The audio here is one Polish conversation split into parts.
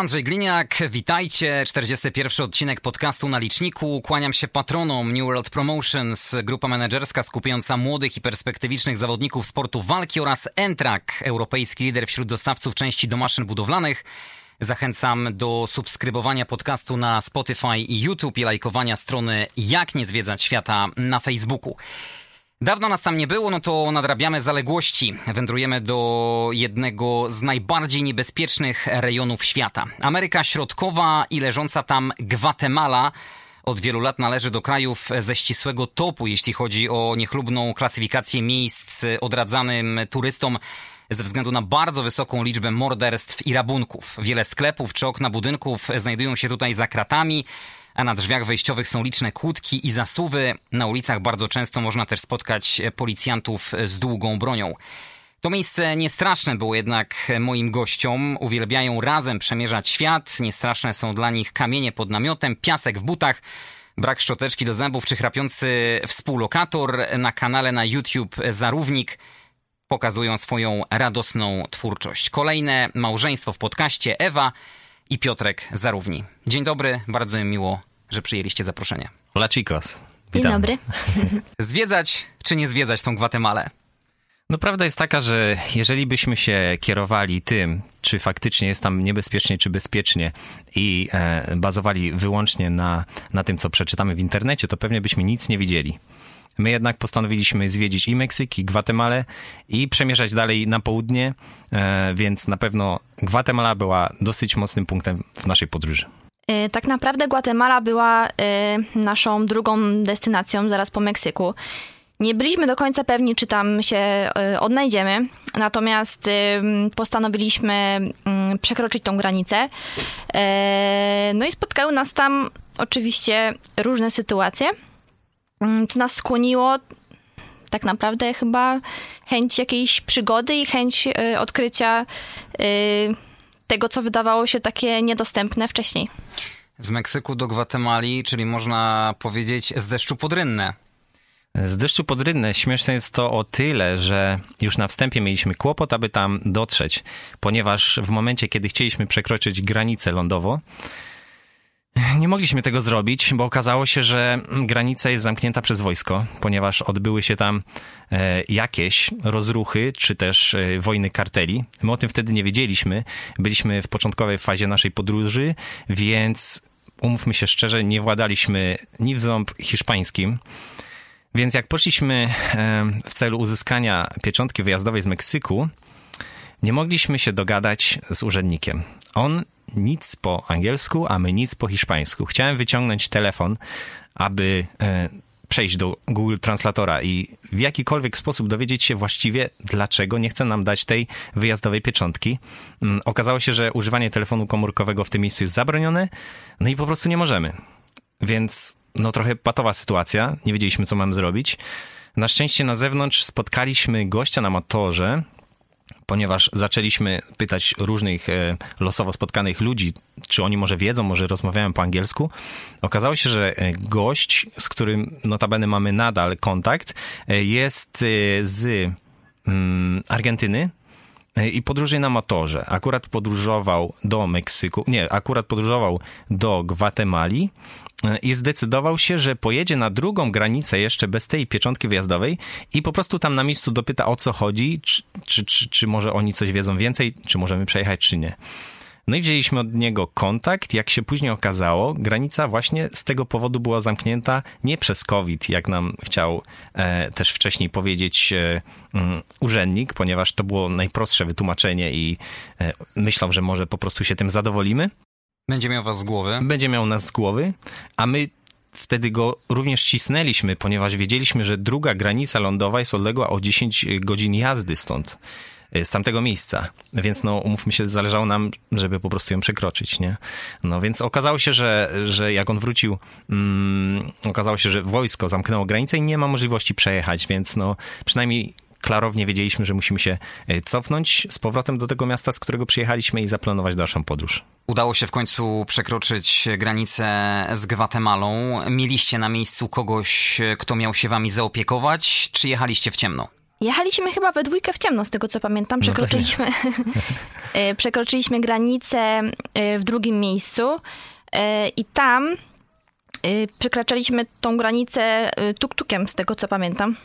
Andrzej Gliniak, witajcie. 41 odcinek podcastu na liczniku. Kłaniam się patronom New World Promotions, grupa menedżerska skupiająca młodych i perspektywicznych zawodników sportu walki oraz Entrak, europejski lider wśród dostawców części do maszyn budowlanych. Zachęcam do subskrybowania podcastu na Spotify i YouTube i lajkowania strony Jak nie zwiedzać świata na Facebooku. Dawno nas tam nie było, no to nadrabiamy zaległości. Wędrujemy do jednego z najbardziej niebezpiecznych rejonów świata. Ameryka Środkowa i leżąca tam Gwatemala od wielu lat należy do krajów ze ścisłego topu, jeśli chodzi o niechlubną klasyfikację miejsc odradzanym turystom ze względu na bardzo wysoką liczbę morderstw i rabunków. Wiele sklepów czy okna budynków znajdują się tutaj za kratami a na drzwiach wejściowych są liczne kłódki i zasuwy. Na ulicach bardzo często można też spotkać policjantów z długą bronią. To miejsce niestraszne było jednak moim gościom. Uwielbiają razem przemierzać świat. Niestraszne są dla nich kamienie pod namiotem, piasek w butach, brak szczoteczki do zębów czy chrapiący współlokator. Na kanale na YouTube Zarównik pokazują swoją radosną twórczość. Kolejne małżeństwo w podcaście Ewa i Piotrek Zarówni. Dzień dobry, bardzo mi miło, że przyjęliście zaproszenie. Hola chicos. Dzień dobry. Zwiedzać czy nie zwiedzać tą Gwatemalę? No prawda jest taka, że jeżeli byśmy się kierowali tym, czy faktycznie jest tam niebezpiecznie, czy bezpiecznie i e, bazowali wyłącznie na, na tym, co przeczytamy w internecie, to pewnie byśmy nic nie widzieli. My jednak postanowiliśmy zwiedzić i Meksyk, i Gwatemalę i przemierzać dalej na południe, e, więc na pewno Gwatemala była dosyć mocnym punktem w naszej podróży. E, tak naprawdę Gwatemala była e, naszą drugą destynacją zaraz po Meksyku. Nie byliśmy do końca pewni, czy tam się odnajdziemy, natomiast postanowiliśmy mm, przekroczyć tą granicę. No i spotkały nas tam oczywiście różne sytuacje. Mm, co nas skłoniło tak naprawdę chyba chęć jakiejś przygody i chęć y, odkrycia y, tego, co wydawało się takie niedostępne wcześniej. Z Meksyku do Gwatemali, czyli można powiedzieć z deszczu pod rynnę. Z deszczu pod rynnę śmieszne jest to o tyle, że już na wstępie mieliśmy kłopot, aby tam dotrzeć, ponieważ w momencie, kiedy chcieliśmy przekroczyć granicę lądowo, nie mogliśmy tego zrobić, bo okazało się, że granica jest zamknięta przez wojsko, ponieważ odbyły się tam e, jakieś rozruchy, czy też e, wojny karteli. My o tym wtedy nie wiedzieliśmy. Byliśmy w początkowej fazie naszej podróży, więc umówmy się szczerze, nie władaliśmy ni w ząb hiszpańskim. Więc jak poszliśmy e, w celu uzyskania pieczątki wyjazdowej z Meksyku, nie mogliśmy się dogadać z urzędnikiem. On nic po angielsku, a my nic po hiszpańsku. Chciałem wyciągnąć telefon, aby e, przejść do Google Translatora i w jakikolwiek sposób dowiedzieć się właściwie, dlaczego nie chce nam dać tej wyjazdowej pieczątki. Mm, okazało się, że używanie telefonu komórkowego w tym miejscu jest zabronione, no i po prostu nie możemy. Więc no trochę patowa sytuacja, nie wiedzieliśmy, co mamy zrobić. Na szczęście na zewnątrz spotkaliśmy gościa na motorze, ponieważ zaczęliśmy pytać różnych e, losowo spotkanych ludzi, czy oni może wiedzą, może rozmawiają po angielsku. Okazało się, że e, gość, z którym notabene mamy nadal kontakt, e, jest z mm, Argentyny, i podróżuje na motorze. Akurat podróżował do Meksyku, nie, akurat podróżował do Gwatemali E, i zdecydował się, że pojedzie na drugą granicę jeszcze bez tej pieczątki wyjazdowej i po prostu tam na miejscu dopyta o co chodzi, czy, czy, czy, czy może oni coś wiedzą więcej, czy możemy przejechać, czy nie. No i wzięliśmy od niego kontakt. Jak się później okazało, granica właśnie z tego powodu była zamknięta nie przez COVID, jak nam chciał e, też wcześniej powiedzieć e, um, urzędnik, ponieważ to było najprostsze wytłumaczenie i e, myślał, że może po prostu się tym zadowolimy. Będzie miał was z głowy. Będzie miał nas z głowy, a my wtedy go również cisnęliśmy, ponieważ wiedzieliśmy, że druga granica lądowa jest odległa o 10 godzin jazdy stąd z tamtego miejsca. Więc no, umówmy się, zależało nam, żeby po prostu ją przekroczyć, nie? No więc okazało się, że, że jak on wrócił, mm, okazało się, że wojsko zamknęło granicę i nie ma możliwości przejechać, więc no, przynajmniej klarownie wiedzieliśmy, że musimy się e, cofnąć z powrotem do tego miasta, z którego przyjechaliśmy i zaplanować dalszą podróż. Udało się w końcu przekroczyć granicę z Gwatemalą. Mieliście na miejscu kogoś, kto miał się wami zaopiekować, czy jechaliście w ciemno? Jechaliśmy chyba we dwójkę w ciemno, z tego co pamiętam. Przekroczyliśmy, no przekroczyliśmy granicę w drugim miejscu i tam przekraczaliśmy tą granicę tuk-tukiem, z tego co pamiętam.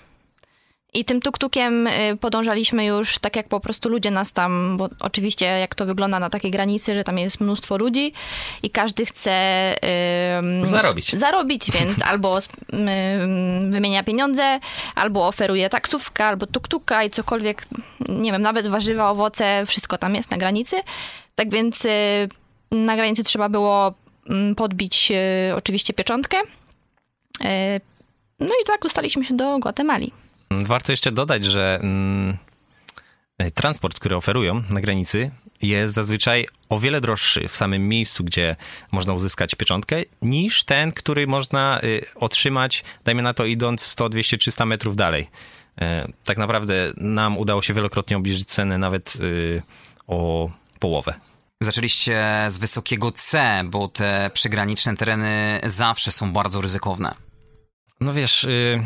I tym tuktukiem y, podążaliśmy już tak, jak po prostu ludzie nas tam, bo oczywiście jak to wygląda na takiej granicy, że tam jest mnóstwo ludzi i każdy chce zarobić. Zarobić, więc albo wymienia pieniądze, albo oferuje taksówkę, albo tuktuka i cokolwiek, nie wiem, nawet warzywa, owoce, wszystko tam jest na granicy. Tak więc yy, na granicy trzeba było podbić y, oczywiście pieczątkę. Y, no i tak dostaliśmy się do Gwatemali. Warto jeszcze dodać, że mm, transport, który oferują na granicy, jest zazwyczaj o wiele droższy w samym miejscu, gdzie można uzyskać pieczątkę, niż ten, który można y, otrzymać, dajmy na to, idąc 100, 200, 300 metrów dalej. E, tak naprawdę nam udało się wielokrotnie obniżyć cenę nawet y, o połowę. Zaczęliście z wysokiego C, bo te przygraniczne tereny zawsze są bardzo ryzykowne. No wiesz, y,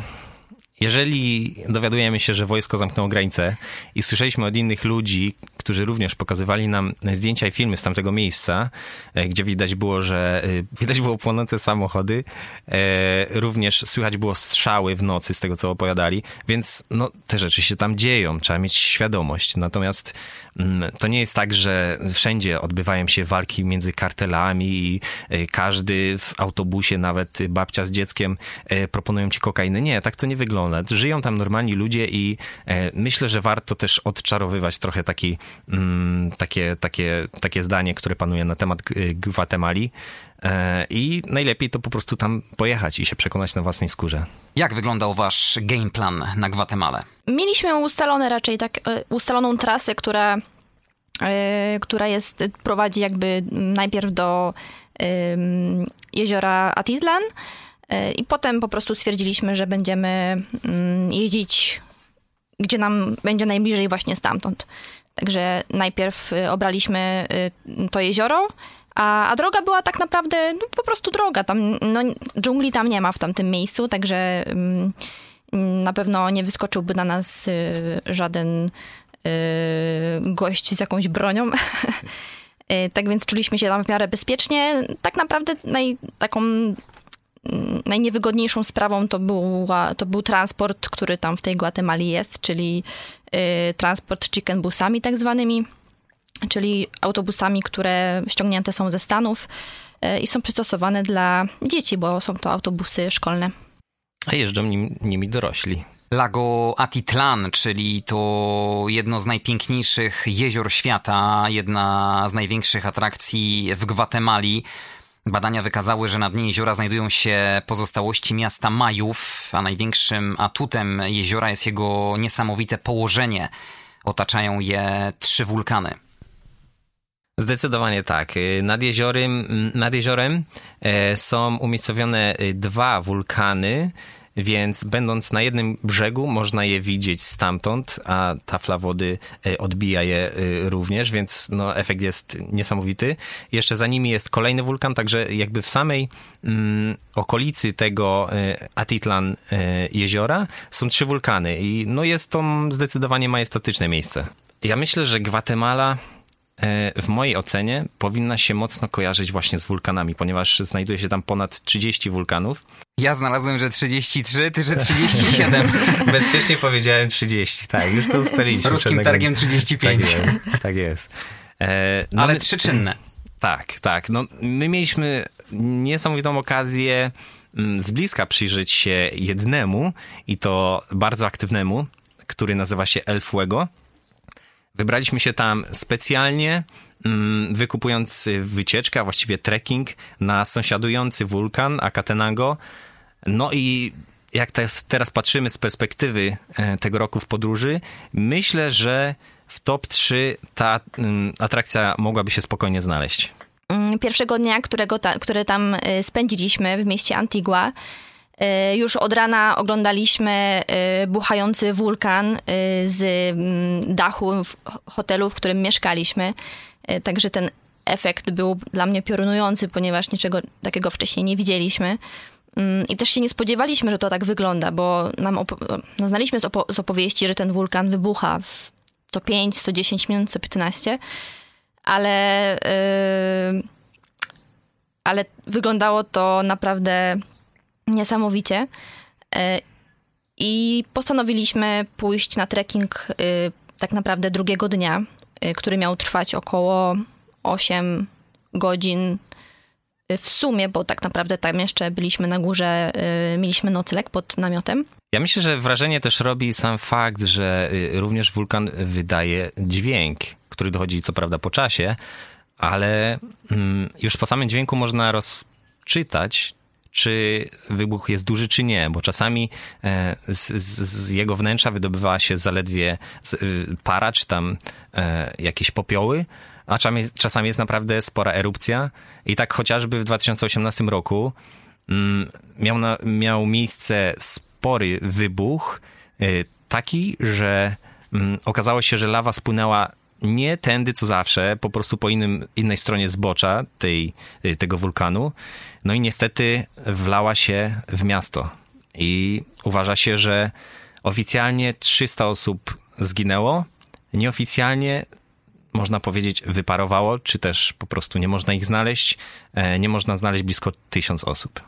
jeżeli dowiadujemy się, że wojsko zamknęło granicę i słyszeliśmy od innych ludzi, którzy również pokazywali nam zdjęcia i filmy z tamtego miejsca, e, gdzie widać było, że e, widać było płonące samochody, e, również słychać było strzały w nocy z tego, co opowiadali, więc no, te rzeczy się tam dzieją, trzeba mieć świadomość. Natomiast mm, to nie jest tak, że wszędzie odbywają się walki między kartelami i każdy w autobusie, nawet babcia z dzieckiem proponują ci kokainę. Nie, tak to nie wygląda. Żyją tam normalni ludzie i myślę, że warto też odczarowywać trochę taki takie, takie, takie zdanie, które panuje na temat Gwatemali. E, I najlepiej to po prostu tam pojechać i się przekonać na własnej skórze. Jak wyglądał wasz game plan na Gwatemalę? Mieliśmy ustalone raczej tak, e, ustaloną trasę, która, e, która jest, prowadzi jakby najpierw do jeziora Atitlan i potem po prostu stwierdziliśmy, że będziemy mm, jeździć gdzie nam będzie najbliżej właśnie stamtąd. Także najpierw y, obraliśmy y, to jezioro, a, a, droga była tak naprawdę no, po prostu droga. Tam, no, dżungli tam nie ma w tamtym miejscu, także um, na pewno nie wyskoczyłby na nas y, żaden y, gość z jakąś bronią. y, tak więc czuliśmy się tam w miarę bezpiecznie. Tak naprawdę naj, taką najniewygodniejszą sprawą to, była, to był transport, który tam w tej Gwatemali jest, czyli y, transport chicken busami tak zwanymi, czyli autobusami, które ściągnięte są ze Stanów y, i są przystosowane dla dzieci, bo są to autobusy szkolne. A jeżdżą nim, nimi dorośli. Lago Atitlan, czyli to jedno z najpiękniejszych jezior świata, jedna z największych atrakcji w Gwatemali. Badania wykazały, że na dnie jeziora znajdują się pozostałości miasta Majów, a największym atutem jeziora jest jego niesamowite położenie. Otaczają je trzy wulkany. Zdecydowanie tak. Nad jeziorem, nad jeziorem e, są umiejscowione dwa wulkany, więc będąc na jednym brzegu można je widzieć stamtąd, a tafla wody e, odbija je e, również, więc no, efekt jest niesamowity. Jeszcze za nimi jest kolejny wulkan, także jakby w samej mm, okolicy tego e, Atitlan jeziora są trzy wulkany i no, jest to zdecydowanie majestatyczne miejsce. Ja myślę, że Gwatemala w mojej ocenie powinna się mocno kojarzyć właśnie z wulkanami, ponieważ znajduje się tam ponad 30 wulkanów. Ja znalazłem, że 33, ty, że 37. Bezpiecznie powiedziałem 30, tak, już to ustaliliśmy. Ruskim targiem 35. Tak jest. Tak jest. E, no Ale my... trzyczynne. Tak, tak. No, my mieliśmy niesamowitą okazję mm, z bliska przyjrzeć się jednemu i to bardzo aktywnemu, który nazywa się El Fuego. Wybraliśmy się tam specjalnie, mm, wykupując wycieczkę, a właściwie trekking na sąsiadujący wulkan Akatenango. No i jak teraz patrzymy z perspektywy e, tego roku w podróży, myślę, że w top 3 ta mm, atrakcja mogłaby się spokojnie znaleźć. Mm, pierwszego dnia, którego ta, który tam e, spędziliśmy w mieście Antigua, już od rana oglądaliśmy e, buchający wulkan e, z mm, dachu hotelu, w którym mieszkaliśmy. Także ten efekt był dla mnie piorunujący, ponieważ niczego takiego wcześniej nie widzieliśmy. Mm, I też się nie spodziewaliśmy, że to tak wygląda, bo nam no, znaliśmy z, z, opowieści, że ten wulkan wybucha co 5, co 10 minut, co 15, ale, yy, ale wyglądało to naprawdę niesamowicie. E, I postanowiliśmy pójść na trekking e, tak naprawdę drugiego dnia, e, który miał trwać około 8 godzin w sumie, bo tak naprawdę tam jeszcze byliśmy na górze, mieliśmy nocleg pod namiotem. Ja myślę, że wrażenie też robi sam fakt, że również wulkan wydaje dźwięk, który dochodzi co prawda po czasie, ale mm, już po samym dźwięku można rozczytać, czy wybuch jest duży, czy nie, bo czasami e, z, z, jego wnętrza wydobywała się zaledwie y, para, czy tam e, jakieś popioły, a czasami jest naprawdę spora erupcja. I tak chociażby w 2018 roku mm, miał, na, miał miejsce spory wybuch, e, taki, że mm, okazało się, że lawa spłynęła nie tędy co zawsze, po prostu po innym, innej stronie zbocza tej, tego wulkanu. No i niestety wlała się w miasto. I uważa się, że oficjalnie 300 osób zginęło, nieoficjalnie można powiedzieć wyparowało, czy też po prostu nie można ich znaleźć. E, nie można znaleźć blisko tysiąc osób.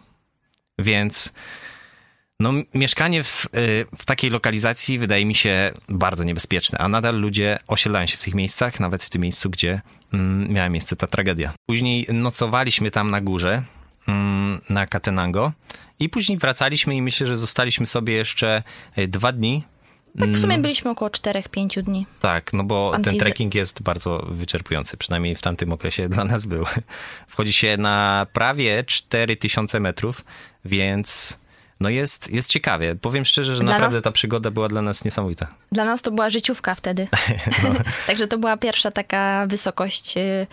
Więc no, mieszkanie w, y, w takiej lokalizacji wydaje mi się bardzo niebezpieczne, a nadal ludzie osiedlają się w tych miejscach, nawet w tym miejscu, gdzie mm, miała miejsce ta tragedia. Później nocowaliśmy tam na górze, mm, na Katenango i później wracaliśmy i myślę, że zostaliśmy sobie jeszcze y, dwa dni. Tak, w sumie mm. byliśmy około 4-5 dni. Tak, no bo ten trekking jest bardzo wyczerpujący, przynajmniej w tamtym okresie dla nas był. Wchodzi się na prawie 4000 metrów, więc no jest, jest ciekawie. Powiem szczerze, że dla naprawdę nas... ta przygoda była dla nas niesamowita. Dla nas to była życiówka wtedy. no. Także to była pierwsza taka wysokość, y,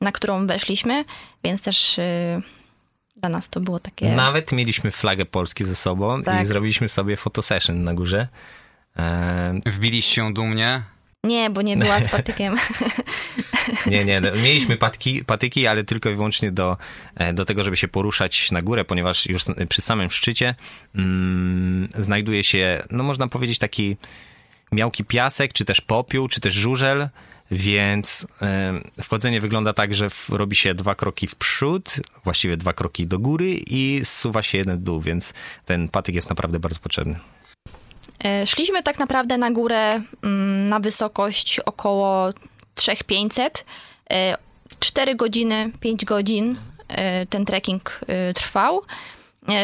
na którą weszliśmy, więc też y, dla nas to było takie... Nawet mieliśmy flagę Polski ze sobą tak. i zrobiliśmy sobie fotosession na górze. E... Wbiliście się dumnie? Nie, bo nie była z patykiem. nie, nie. No, mieliśmy patki, patyki, ale tylko i wyłącznie do, e, do tego, żeby się poruszać na górę, ponieważ już przy samym szczycie mm, znajduje się, no można powiedzieć, taki miałki piasek, czy też popiół, czy też żużel, więc y, wchodzenie wygląda tak, że w, robi się dwa kroki w przód, właściwie dwa kroki do góry i zsuwa się jeden dół, więc ten patyk jest naprawdę bardzo potrzebny. E, szliśmy tak naprawdę na górę mm, na wysokość około 3500. 4 e, godziny, 5 godzin e, ten trekking trwał.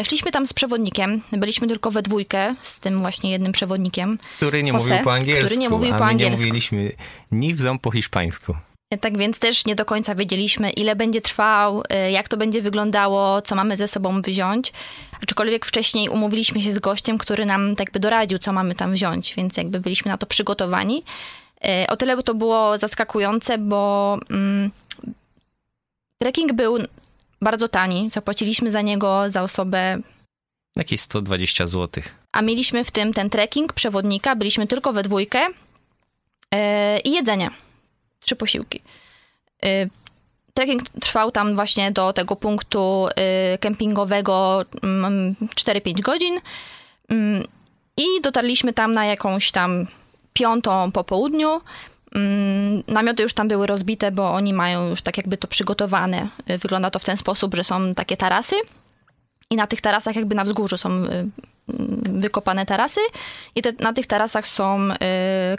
Szliśmy tam z przewodnikiem, byliśmy tylko we dwójkę z tym właśnie jednym przewodnikiem. Który nie Jose, mówił po angielsku. Który nie mówił po angielsku. nie mówiliśmy ni w ząb po hiszpańsku. Tak więc też nie do końca wiedzieliśmy, ile będzie trwał, y, jak to będzie wyglądało, co mamy ze sobą wziąć. Aczkolwiek wcześniej umówiliśmy się z gościem, który nam tak by doradził, co mamy tam wziąć, więc jakby byliśmy na to przygotowani. Y, o tyle to było zaskakujące, bo mm, trekking był bardzo tani. Zapłaciliśmy za niego za osobę jakieś 120 zł. A mieliśmy w tym ten trekking, przewodnika, byliśmy tylko we dwójkę yy, i jedzenie trzy posiłki. Y, trekking trwał tam właśnie do tego punktu y, kempingowego 4-5 mm, godzin mm, i dotarliśmy tam na jakąś tam piątą po południu. Mm, namioty już tam były rozbite, bo oni mają już tak jakby to przygotowane. Y, wygląda to w ten sposób, że są takie tarasy i na tych tarasach jakby na wzgórzu są wykopane tarasy i te, na tych tarasach są y,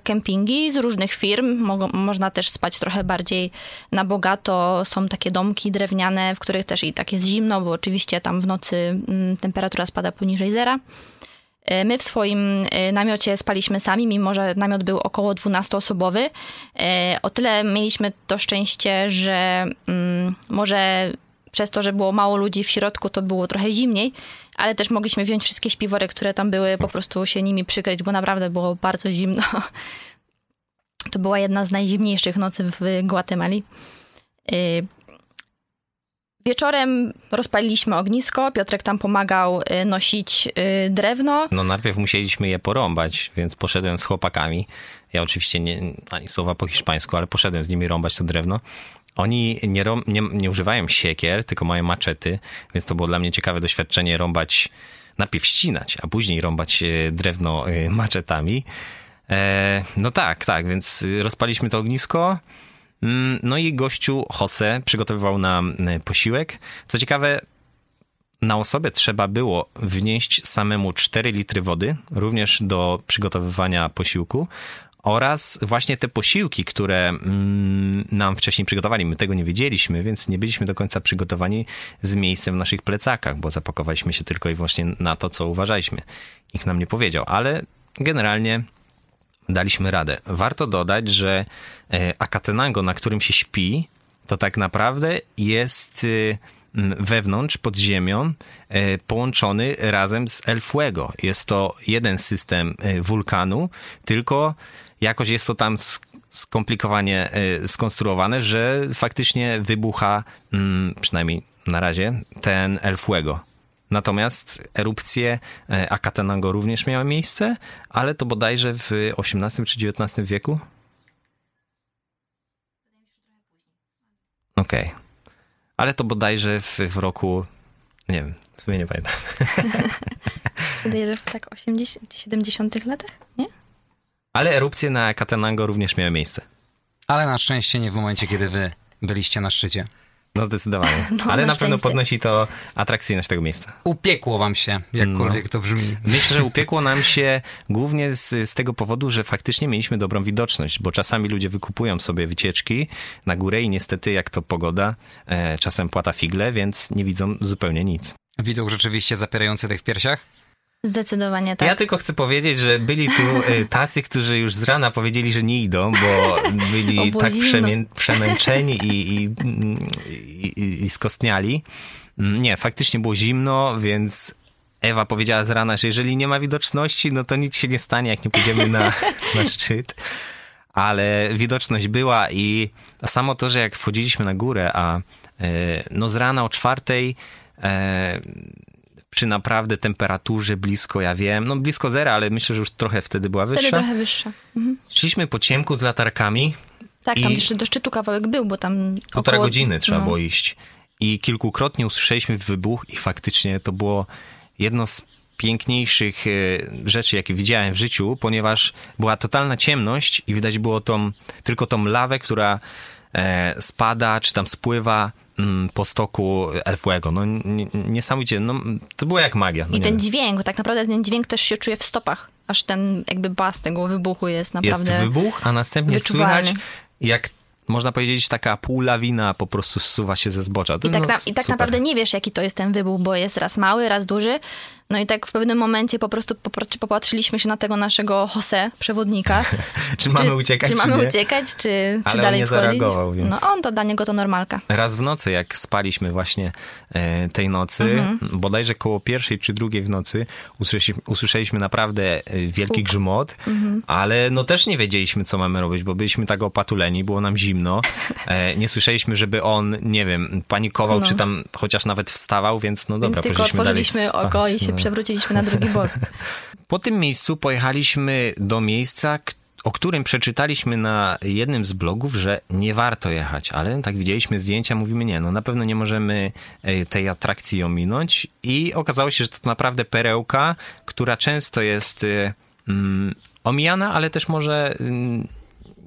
kempingi z różnych firm. Mo, można też spać trochę bardziej na bogato. Są takie domki drewniane, w których też i tak jest zimno, bo oczywiście tam w nocy y, temperatura spada poniżej zera. Y, my w swoim y, namiocie spaliśmy sami, mimo że namiot był około 12-osobowy. Y, o tyle mieliśmy to szczęście, że mm, może przez to, że było mało ludzi w środku, to było trochę zimniej, ale też mogliśmy wziąć wszystkie śpiwory, które tam były, po prostu się nimi przykryć, bo naprawdę było bardzo zimno. To była jedna z najzimniejszych nocy w Gwatemali. Y, Wieczorem rozpaliliśmy ognisko, Piotrek tam pomagał y, nosić y, drewno. No najpierw musieliśmy je porąbać, więc poszedłem z chłopakami. Ja oczywiście nie, ani słowa po hiszpańsku, ale poszedłem z nimi rąbać to drewno. Oni nie, nie, nie używają siekier, tylko mają maczety, więc to było dla mnie ciekawe doświadczenie rąbać, najpierw ścinać, a później rąbać e, drewno e, maczetami. E, no tak, tak, więc rozpaliśmy to ognisko. Mm, no i gościu Jose przygotowywał nam posiłek. Co ciekawe, na osobę trzeba było wnieść samemu 4 litry wody, również do przygotowywania posiłku, oraz właśnie te posiłki, które mm, nam wcześniej przygotowali. My tego nie wiedzieliśmy, więc nie byliśmy do końca przygotowani z miejscem w naszych plecakach, bo zapakowaliśmy się tylko i wyłącznie na to, co uważaliśmy. Nikt nam nie powiedział, ale generalnie daliśmy radę. Warto dodać, że e, Akatenango, na którym się śpi, to tak naprawdę jest y, wewnątrz, pod ziemią, e, połączony razem z El Fuego. Jest to jeden system e, wulkanu, tylko jakoś jest to tam skomplikowanie y, skonstruowane, że faktycznie wybucha, mm, przynajmniej na razie, ten El Fuego. Natomiast erupcje y, Akatenango również miały miejsce, ale to bodajże w XVIII czy XIX wieku? Okej. Okay. Ale to bodajże w, w roku, nie wiem, w sumie nie pamiętam. Wydaje, że w tak 80, 70 latach, nie? Ale erupcje na Katenango również miały miejsce. Ale na szczęście nie w momencie, kiedy wy byliście na szczycie. No zdecydowanie. No, Ale na, na pewno podnosi to atrakcyjność tego miejsca. Upiekło wam się, jakkolwiek no. to brzmi. Myślę, że upiekło nam się głównie z, z tego powodu, że faktycznie mieliśmy dobrą widoczność, bo czasami ludzie wykupują sobie wycieczki na górę i niestety jak to pogoda, e, czasem płata figle, więc nie widzą zupełnie nic. Widok rzeczywiście zapierający tych w piersiach? Zdecydowanie tak. Ja tylko chcę powiedzieć, że byli tu y, tacy, którzy już z rana powiedzieli, że nie idą, bo byli tak przemę przemęczeni i, i, i, i skostniali. Mm, nie, faktycznie było zimno, więc Ewa powiedziała z rana, że jeżeli nie ma widoczności, no to nic się nie stanie, jak nie pójdziemy na, na szczyt. Ale widoczność była i samo to, że jak wchodziliśmy na górę, a y, no z rana o czwartej e, przy naprawdę temperaturze blisko, ja wiem, no blisko zera, ale myślę, że już trochę wtedy była wyższa. Wtedy trochę wyższa. Mhm. Szliśmy po ciemku z latarkami. Tak, tam jeszcze do szczytu kawałek był, bo tam Półtora około... godziny trzeba no. było iść. I kilkukrotnie usłyszeliśmy wybuch i faktycznie to było jedno z piękniejszych e, rzeczy, jakie widziałem w życiu, ponieważ była totalna ciemność i widać było tą, tylko tą lawę, która spada, czy tam spływa Mm, po stoku Elfłego. No niesamowicie, no, to było jak magia. No, I ten wiem. dźwięk, tak naprawdę ten dźwięk też się czuje w stopach, aż ten jakby bas tego wybuchu jest naprawdę Jest wybuch, a następnie słychać jak można powiedzieć, taka półlawina po prostu zsuwa się ze zbocza. To, I tak, no, na, i tak naprawdę nie wiesz, jaki to jest ten wybuch, bo jest raz mały, raz duży. No i tak w pewnym momencie po prostu popatrzyliśmy się na tego naszego Jose, przewodnika. czy mamy uciekać, czy, czy mamy uciekać, czy, Ale czy dalej on nie zareagował, więc... No on to dla niego to normalka. Raz w nocy, jak spaliśmy właśnie e, tej nocy, mhm. bodajże koło pierwszej czy drugiej w nocy, usłyszeliśmy, usłyszeliśmy naprawdę e, wielki Puk. grzmot, mhm. ale no też nie wiedzieliśmy, co mamy robić, bo byliśmy tak opatuleni, było nam zimno. E, nie słyszeliśmy, żeby on, nie wiem, panikował, no. czy tam chociaż nawet wstawał, więc no dobra, więc tylko otworzyliśmy oko i się no przewróciliśmy na drugi bok. Po tym miejscu pojechaliśmy do miejsca, o którym przeczytaliśmy na jednym z blogów, że nie warto jechać, ale tak widzieliśmy zdjęcia, mówimy nie, no na pewno nie możemy e, tej atrakcji ominąć i okazało się, że to naprawdę perełka, która często jest e, mm, omijana, ale też może mm,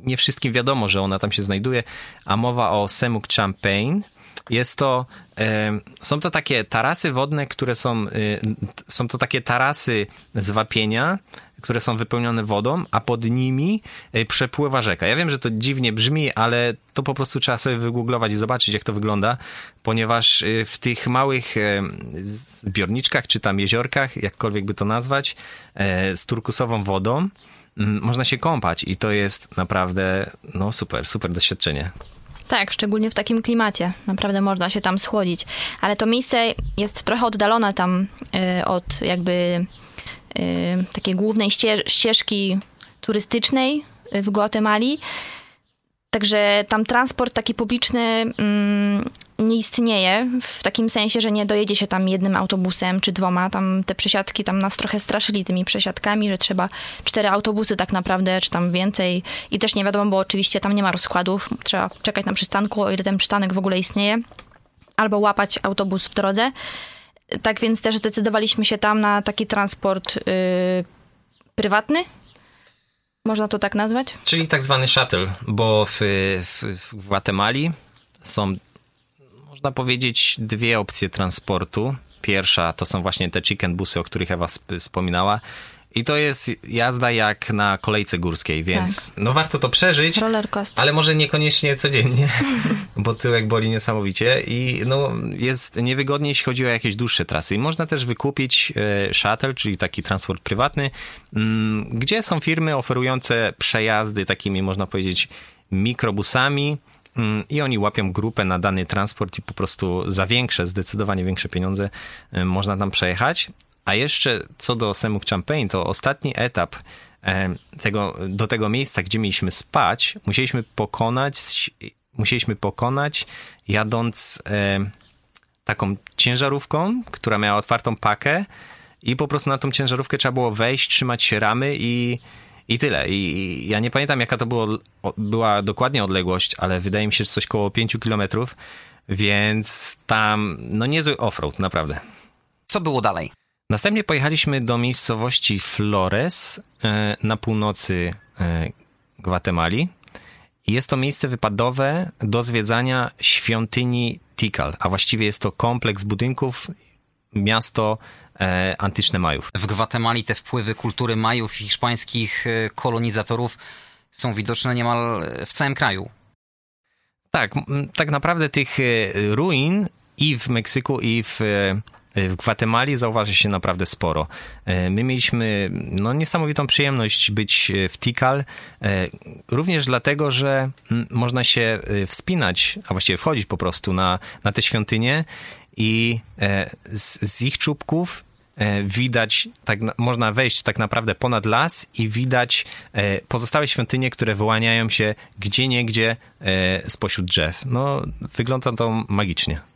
nie wszystkim wiadomo, że ona tam się znajduje, a mowa o Semuk Champagne, jest to, są to takie tarasy wodne, które są, y, są to takie tarasy z wapienia, które są wypełnione wodą, a pod nimi y, przepływa rzeka. Ja wiem, że to dziwnie brzmi, ale to po prostu trzeba sobie wygooglować i zobaczyć, jak to wygląda, ponieważ w tych małych zbiorniczkach, czy tam jeziorkach, jakkolwiek by to nazwać, z turkusową wodą, mm, można się kąpać i to jest naprawdę, no super, super doświadczenie. Tak, szczególnie w takim klimacie. Naprawdę można się tam schłodzić. Ale to miejsce jest trochę oddalone tam y, od jakby y, takiej głównej ścieżki turystycznej y, w Gwatemali. Także tam transport taki publiczny mm, nie istnieje w takim sensie, że nie dojedzie się tam jednym autobusem czy dwoma. Tam te przesiadki tam nas trochę straszyli tymi przesiadkami, że trzeba cztery autobusy tak naprawdę, czy tam więcej. I też nie wiadomo, bo oczywiście tam nie ma rozkładów. Trzeba czekać na przystanku, o ile ten przystanek w ogóle istnieje. Albo łapać autobus w drodze. Tak więc też zdecydowaliśmy się tam na taki transport yy, prywatny. Można to tak nazwać? Czyli tak zwany shuttle, bo w, w, w Gwatemali są, można powiedzieć, dwie opcje transportu. Pierwsza to są właśnie te chicken busy, o których Ewa wspominała. I to jest jazda jak na kolejce górskiej, więc tak. no warto to przeżyć. Ale może niekoniecznie codziennie, bo tyłek boli niesamowicie i no jest niewygodnie, jeśli chodzi o jakieś dłuższe trasy. I można też wykupić e, shuttle, czyli taki transport prywatny, mm, gdzie są firmy oferujące przejazdy takimi, można powiedzieć, mikrobusami, mm, i oni łapią grupę na dany transport i po prostu za większe, zdecydowanie większe pieniądze e, można tam przejechać. A jeszcze co do Semuk Champagne, to ostatni etap e, tego, do tego miejsca, gdzie mieliśmy spać, musieliśmy pokonać, musieliśmy pokonać jadąc e, taką ciężarówką, która miała otwartą pakę i po prostu na tą ciężarówkę trzeba było wejść, trzymać się ramy i, i tyle. I, ja nie pamiętam, jaka to było, była dokładnie odległość, ale wydaje mi się, że coś koło 5 kilometrów, więc tam, no niezły offroad, naprawdę. Co było dalej? Następnie pojechaliśmy do miejscowości Flores e, na północy e, Gwatemali. Jest to miejsce wypadowe do zwiedzania świątyni Tikal, a właściwie jest to kompleks budynków, miasto e, antyczne Majów. W Gwatemali te wpływy kultury Majów i hiszpańskich kolonizatorów są widoczne niemal w całym kraju. Tak, tak naprawdę tych ruin i w Meksyku, i w w Gwatemali zauważy się naprawdę sporo. E, my mieliśmy no, niesamowitą przyjemność być e, w Tikal, również dlatego, że można się wspinać, a właściwie wchodzić po prostu na, na te świątynie i z, z ich czubków widać, tak, można wejść tak naprawdę ponad las i widać pozostałe świątynie, które wyłaniają się gdzie niegdzie spośród drzew. No, wygląda to magicznie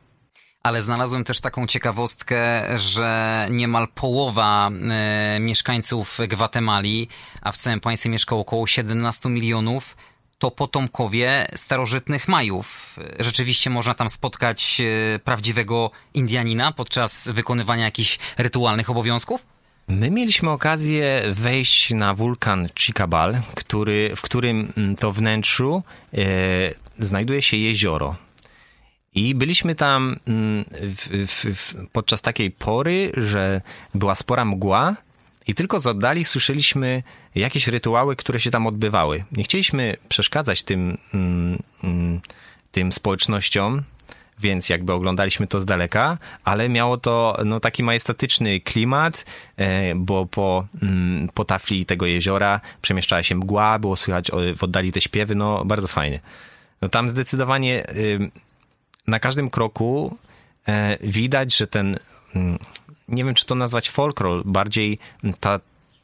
ale znalazłem też taką ciekawostkę, że niemal połowa e, mieszkańców Gwatemali, a w całym państwie mieszka około 17 milionów, to potomkowie starożytnych Majów. Rzeczywiście można tam spotkać e, prawdziwego Indianina podczas wykonywania jakichś rytualnych obowiązków? My mieliśmy okazję wejść na wulkan Chicabal, który, w którym mm, to wnętrzu e, znajduje się jezioro. I byliśmy tam mm, w, w, w, podczas takiej pory, że była spora mgła i tylko z oddali słyszeliśmy jakieś rytuały, które się tam odbywały. Nie chcieliśmy przeszkadzać tym, mm, mm, tym społecznościom, więc jakby oglądaliśmy to z daleka, ale miało to no, taki majestatyczny klimat, e, bo po, po tafli tego jeziora przemieszczała się mgła, było słychać w oddali te śpiewy, no bardzo fajnie. No, tam zdecydowanie na każdym kroku e, widać, że ten, mm, nie wiem czy to nazwać folklor, bardziej ta,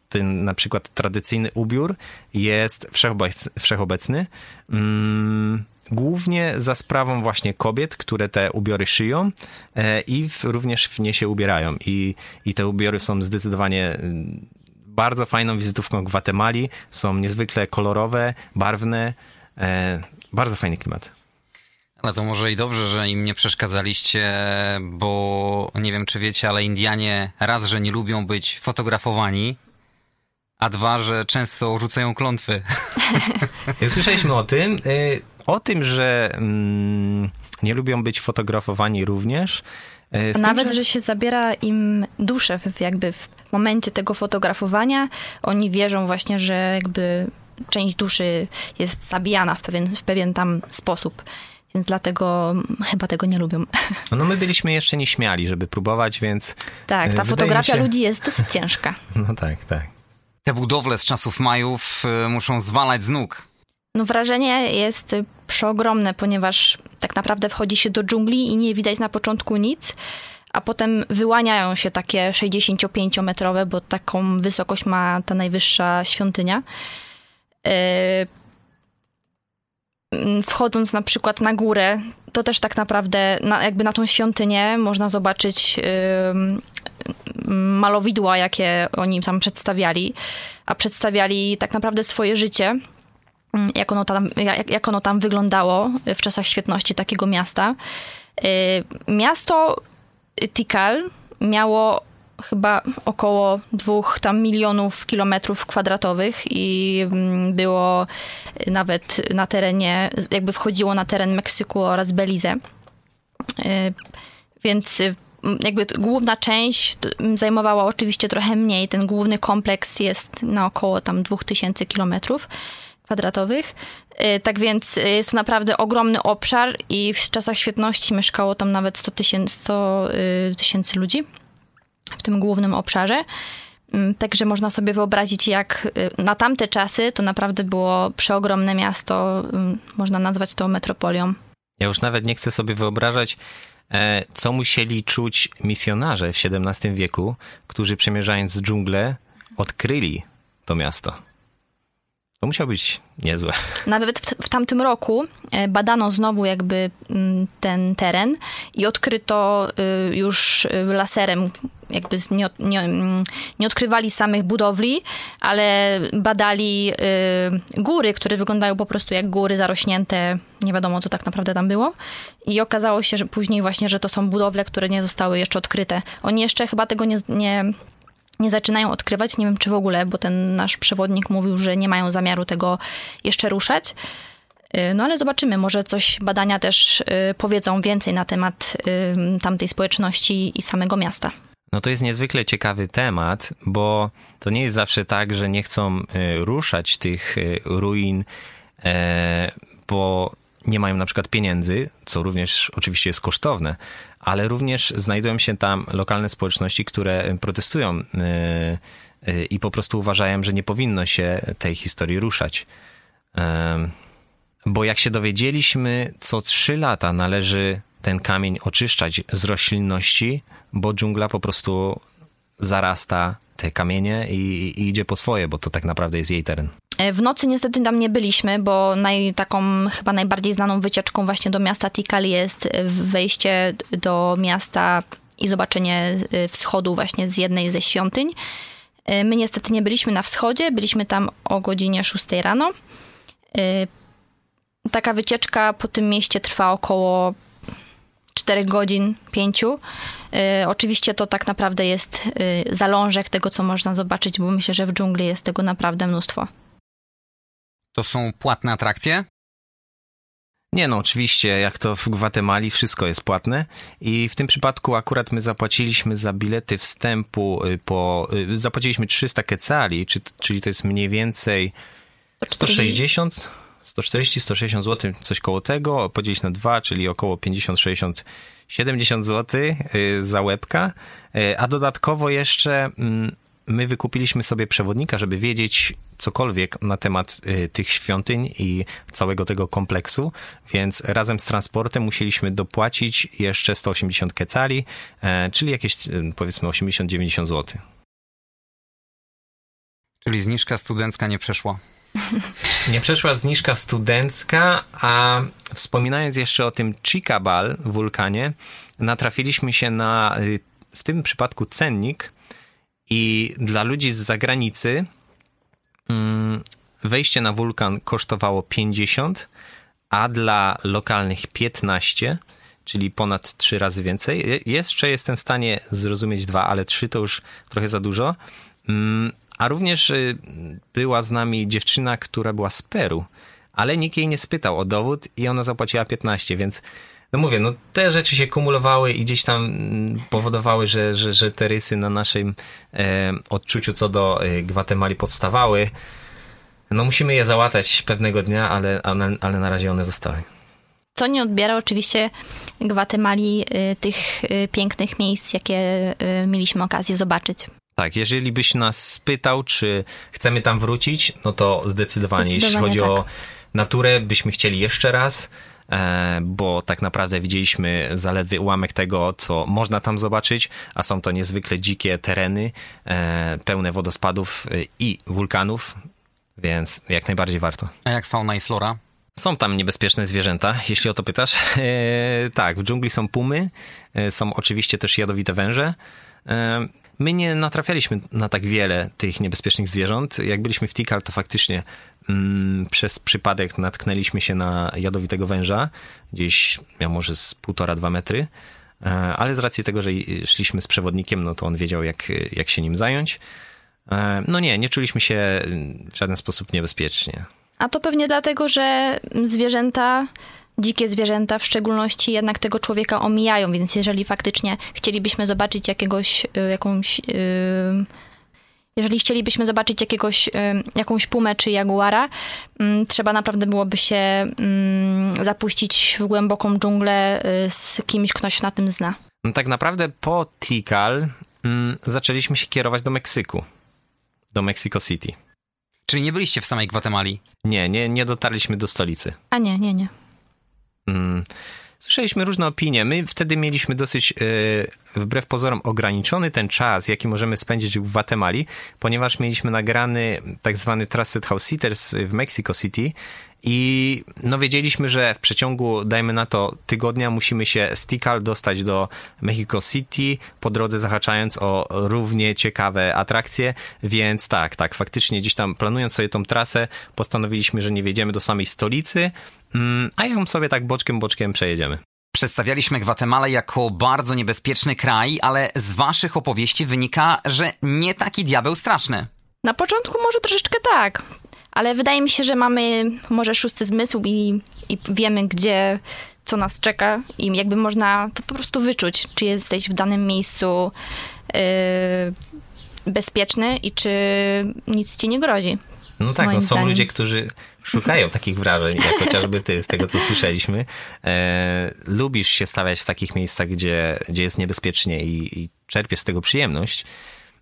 ten na przykład tradycyjny ubiór jest wszechobecny, wszechobecny mm, głównie za sprawą właśnie kobiet, które te ubiory szyją e, i również w nie się ubierają. I, I te ubiory są zdecydowanie mm, bardzo fajną wizytówką Gwatemali, są niezwykle kolorowe, barwne, e, bardzo fajny klimat. Ale to może i dobrze, że im nie przeszkadzaliście, bo nie wiem, czy wiecie, ale Indianie raz, że nie lubią być fotografowani, a dwa, że często rzucają klątwy. Słyszeliśmy o tym. Y, o tym, że mm, nie lubią być fotografowani również. Y, Nawet, tym, że... że... się zabiera im duszę w, jakby w momencie tego fotografowania. Oni wierzą właśnie, że jakby część duszy jest zabijana w pewien, w pewien tam sposób. Więc dlatego chyba tego nie lubią. No my byliśmy jeszcze nieśmiali, żeby próbować, więc... Tak, ta fotografia się... ludzi jest dosyć ciężka. No tak, tak. Te budowle z czasów Majów y, muszą zwalać z nóg. No wrażenie jest przeogromne, ponieważ tak naprawdę wchodzi się do dżungli i nie widać na początku nic, a potem wyłaniają się takie 65-metrowe, bo taką wysokość ma ta najwyższa świątynia. Yy wchodząc na przykład na górę, to też tak naprawdę na, jakby na tą świątynię można zobaczyć malowidła, jakie oni tam przedstawiali, a przedstawiali tak naprawdę swoje życie, mm, jak ono tam, jak, jak ono tam wyglądało w czasach świetności takiego miasta. Y, miasto Tikal miało chyba około dwóch tam milionów kilometrów kwadratowych i mm, było nawet na terenie, jakby wchodziło na teren Meksyku oraz Belize. Y, więc jakby główna część zajmowała oczywiście trochę mniej. Ten główny kompleks jest na około tam 2000 kilometrów kwadratowych. Y, tak więc jest to naprawdę ogromny obszar i w czasach świetności mieszkało tam nawet 100 tysięcy, 100 y, tysięcy ludzi w tym głównym obszarze. Mm, także można sobie wyobrazić, jak y, na tamte czasy to naprawdę było przeogromne miasto, można nazwać to metropolią. Ja już nawet nie chcę sobie wyobrażać, E, co musieli czuć misjonarze w XVII wieku, którzy przemierzając dżunglę odkryli to miasto. To musiało być niezłe. Nawet w, w, tamtym roku e, badano znowu jakby mm, ten teren i odkryto y, już y, laserem, jakby nie, nie, mm, nie odkrywali samych budowli, ale badali y, góry, które wyglądają po prostu jak góry zarośnięte, nie wiadomo co tak naprawdę tam było. I okazało się, że później właśnie, że to są budowle, które nie zostały jeszcze odkryte. Oni jeszcze chyba tego nie, nie nie zaczynają odkrywać. Nie wiem, czy w ogóle, bo ten nasz przewodnik mówił, że nie mają zamiaru tego jeszcze ruszać. Y, no ale zobaczymy, może coś badania też y, powiedzą więcej na temat tamtej społeczności i samego miasta. No to jest niezwykle ciekawy temat, bo to nie jest zawsze tak, że nie chcą ruszać tych ruin, bo nie mają na przykład pieniędzy, co również oczywiście jest kosztowne, ale również znajdują się tam lokalne społeczności, które protestują i po prostu uważają, że nie powinno się tej historii ruszać. Bo jak się dowiedzieliśmy, co trzy lata należy ten kamień oczyszczać z roślinności, bo dżungla po prostu zarasta te kamienie i, i, idzie po swoje, bo to tak naprawdę jest jej teren. E, w nocy niestety tam nie byliśmy, bo naj, taką chyba najbardziej znaną wycieczką właśnie do miasta Tikal jest wejście do miasta i zobaczenie e, wschodu właśnie z jednej ze świątyń. E, my niestety nie byliśmy na wschodzie, byliśmy tam o godzinie 6 rano. Taka wycieczka po tym mieście trwa około 4 godzin, 5. Oczywiście to tak naprawdę jest zalążek tego, co można zobaczyć, bo myślę, że w dżungli jest tego naprawdę mnóstwo. To są płatne atrakcje? Nie, no oczywiście, jak to w Gwatemali, wszystko jest płatne i w tym przypadku akurat my zapłaciliśmy za bilety wstępu y, po, y, zapłaciliśmy 300 kecali, czyli to jest mniej więcej 160, 140, 160 zł, coś koło tego, podzielić na dwa, czyli około 50, 60, 70 zł za łebka, y, a dodatkowo jeszcze mm, my wykupiliśmy sobie przewodnika, żeby wiedzieć cokolwiek na temat y, tych świątyń i całego tego kompleksu, więc razem z transportem musieliśmy dopłacić jeszcze 180 kecali, e, czyli jakieś y, powiedzmy 80-90 zł. Czyli zniżka studencka nie przeszła. Nie przeszła zniżka studencka, a wspominając jeszcze o tym Chicabal wulkanie, natrafiliśmy się na y, w tym przypadku cennik, i dla ludzi z zagranicy mm, wejście na wulkan kosztowało 50, a dla lokalnych 15, czyli ponad 3 razy więcej. Jeszcze jestem w stanie zrozumieć dwa, ale trzy to już trochę za dużo. A również y, była z nami dziewczyna, która była z Peru, ale nikt jej nie spytał o dowód i ona zapłaciła 15, więc no mówię, no te rzeczy się kumulowały i gdzieś tam mm, powodowały, że, że, że te rysy na naszym e, odczuciu co do e, Gwatemali powstawały. No musimy je załatać pewnego dnia, ale, ale, ale na razie one zostały. Co nie odbiera oczywiście Gwatemali y, tych y, pięknych miejsc, jakie mieliśmy okazję zobaczyć. Tak, jeżeli byś nas spytał, czy chcemy tam wrócić, no to zdecydowanie, zdecydowanie jeśli chodzi tak. o naturę, byśmy chcieli jeszcze raz. E, bo tak naprawdę widzieliśmy zaledwie ułamek tego, co można tam zobaczyć, a są to niezwykle dzikie tereny, e, pełne wodospadów e, i wulkanów, więc jak najbardziej warto. A jak fauna i flora? Są tam niebezpieczne zwierzęta, jeśli o to pytasz. E, tak, w dżungli są pumy, e, są oczywiście też jadowite węże. My nie natrafialiśmy na tak wiele tych niebezpiecznych zwierząt. Jak byliśmy w Tikal, to faktycznie mm, przez przypadek natknęliśmy się na jadowitego węża, gdzieś miał może z półtora, dwa metry, e, ale z racji tego, że szliśmy z przewodnikiem, no to on wiedział, jak, jak się nim zająć. E, no nie, nie czuliśmy się w żaden sposób niebezpiecznie. A to pewnie dlatego, że zwierzęta, dzikie zwierzęta w szczególności jednak tego człowieka omijają, więc jeżeli faktycznie chcielibyśmy zobaczyć jakiegoś, y, jakąś... Yy, jeżeli chcielibyśmy zobaczyć jakiegoś, jakąś pumę czy jaguara, mm, trzeba naprawdę byłoby się mm, zapuścić w głęboką dżunglę y, z kimś, ktoś na tym zna. No tak naprawdę po Tikal mm, zaczęliśmy się kierować do Meksyku, do Mexico City. Czyli nie byliście w samej Gwatemali? Nie, nie, nie dotarliśmy do stolicy. A nie, nie, nie. Mm. Słyszeliśmy różne opinie. My wtedy mieliśmy dosyć, yy, wbrew pozorom, ograniczony ten czas, jaki możemy spędzić w Gwatemali, ponieważ mieliśmy nagrany tak zwany Trusted House Sitters w Mexico City i no wiedzieliśmy, że w przeciągu, dajmy na to, tygodnia musimy się z Tikal dostać do Mexico City, po drodze zahaczając o równie ciekawe atrakcje, więc tak, tak, faktycznie gdzieś tam planując sobie tą trasę, postanowiliśmy, że nie wjedziemy do samej stolicy, mm, a ją sobie tak boczkiem, boczkiem przejedziemy. Przedstawialiśmy Gwatemalę jako bardzo niebezpieczny kraj, ale z waszych opowieści wynika, że nie taki diabeł straszny. Na początku może troszeczkę tak ale wydaje mi się, że mamy może szósty zmysł i, i wiemy, gdzie co nas czeka i jakby można to po prostu wyczuć, czy jesteś w danym miejscu yy, bezpieczny i czy nic ci nie grozi. No tak, no są zdaniem. ludzie, którzy szukają takich wrażeń, jak chociażby ty, z tego co słyszeliśmy. E, lubisz się stawiać w takich miejscach, gdzie, gdzie jest niebezpiecznie i, i czerpiesz z tego przyjemność.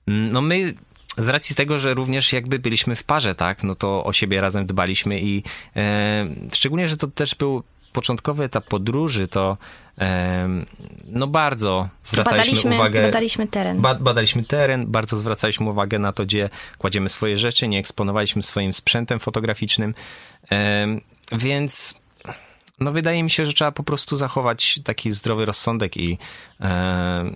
No my z racji tego, że również jakby byliśmy w parze, tak, no to o siebie razem dbaliśmy i e, szczególnie, że to też był początkowy etap podróży, to e, no bardzo zwracaliśmy badaliśmy, uwagę... Badaliśmy teren. Ba, badaliśmy teren, bardzo zwracaliśmy uwagę na to, gdzie kładziemy swoje rzeczy, nie eksponowaliśmy swoim sprzętem fotograficznym, e, więc no wydaje mi się, że trzeba po prostu zachować taki zdrowy rozsądek i, e,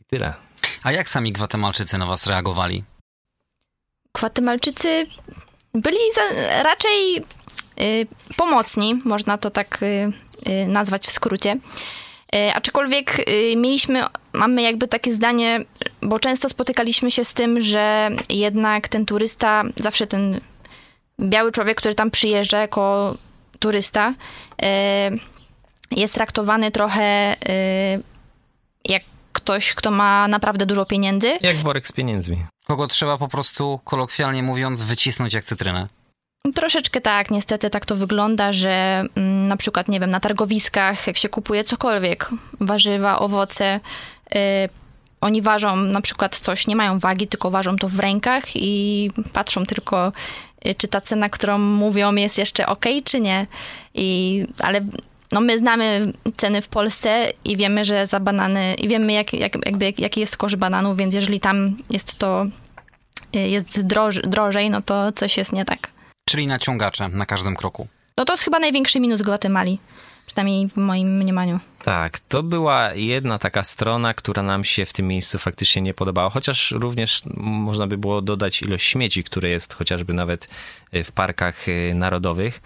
i tyle. A jak sami Gwatemalczycy na was reagowali? Gwatemalczycy byli za, raczej y, pomocni, można to tak y, y, nazwać w skrócie. Y, aczkolwiek y, mieliśmy, mamy jakby takie zdanie, bo często spotykaliśmy się z tym, że jednak ten turysta, zawsze ten biały człowiek, który tam przyjeżdża jako turysta, jest traktowany trochę jak ktoś, kto ma naprawdę dużo pieniędzy. Jak worek z pieniędzmi. Kogo trzeba po prostu, kolokwialnie mówiąc, wycisnąć jak cytrynę. Troszeczkę tak, niestety tak to wygląda, że mm, na przykład, nie wiem, na targowiskach, jak się kupuje cokolwiek, warzywa, owoce, y, oni ważą na przykład coś, nie mają wagi, tylko ważą to w rękach i patrzą tylko, y, czy ta cena, którą mówią, jest jeszcze ok, czy nie. I, ale no my znamy ceny w Polsce i wiemy, że za banany, i wiemy jak, jak, jakby, jaki jest koszt bananów, więc jeżeli tam jest to, y, jest droż, drożej, no to coś jest nie tak. Czyli naciągacze na każdym kroku. No to jest chyba największy minus Gwatemali. Przynajmniej w moim mniemaniu. Tak, to była jedna taka strona, która nam się w tym miejscu faktycznie nie podobała, chociaż również można by było dodać ilość śmieci, które jest chociażby nawet y, w parkach y, narodowych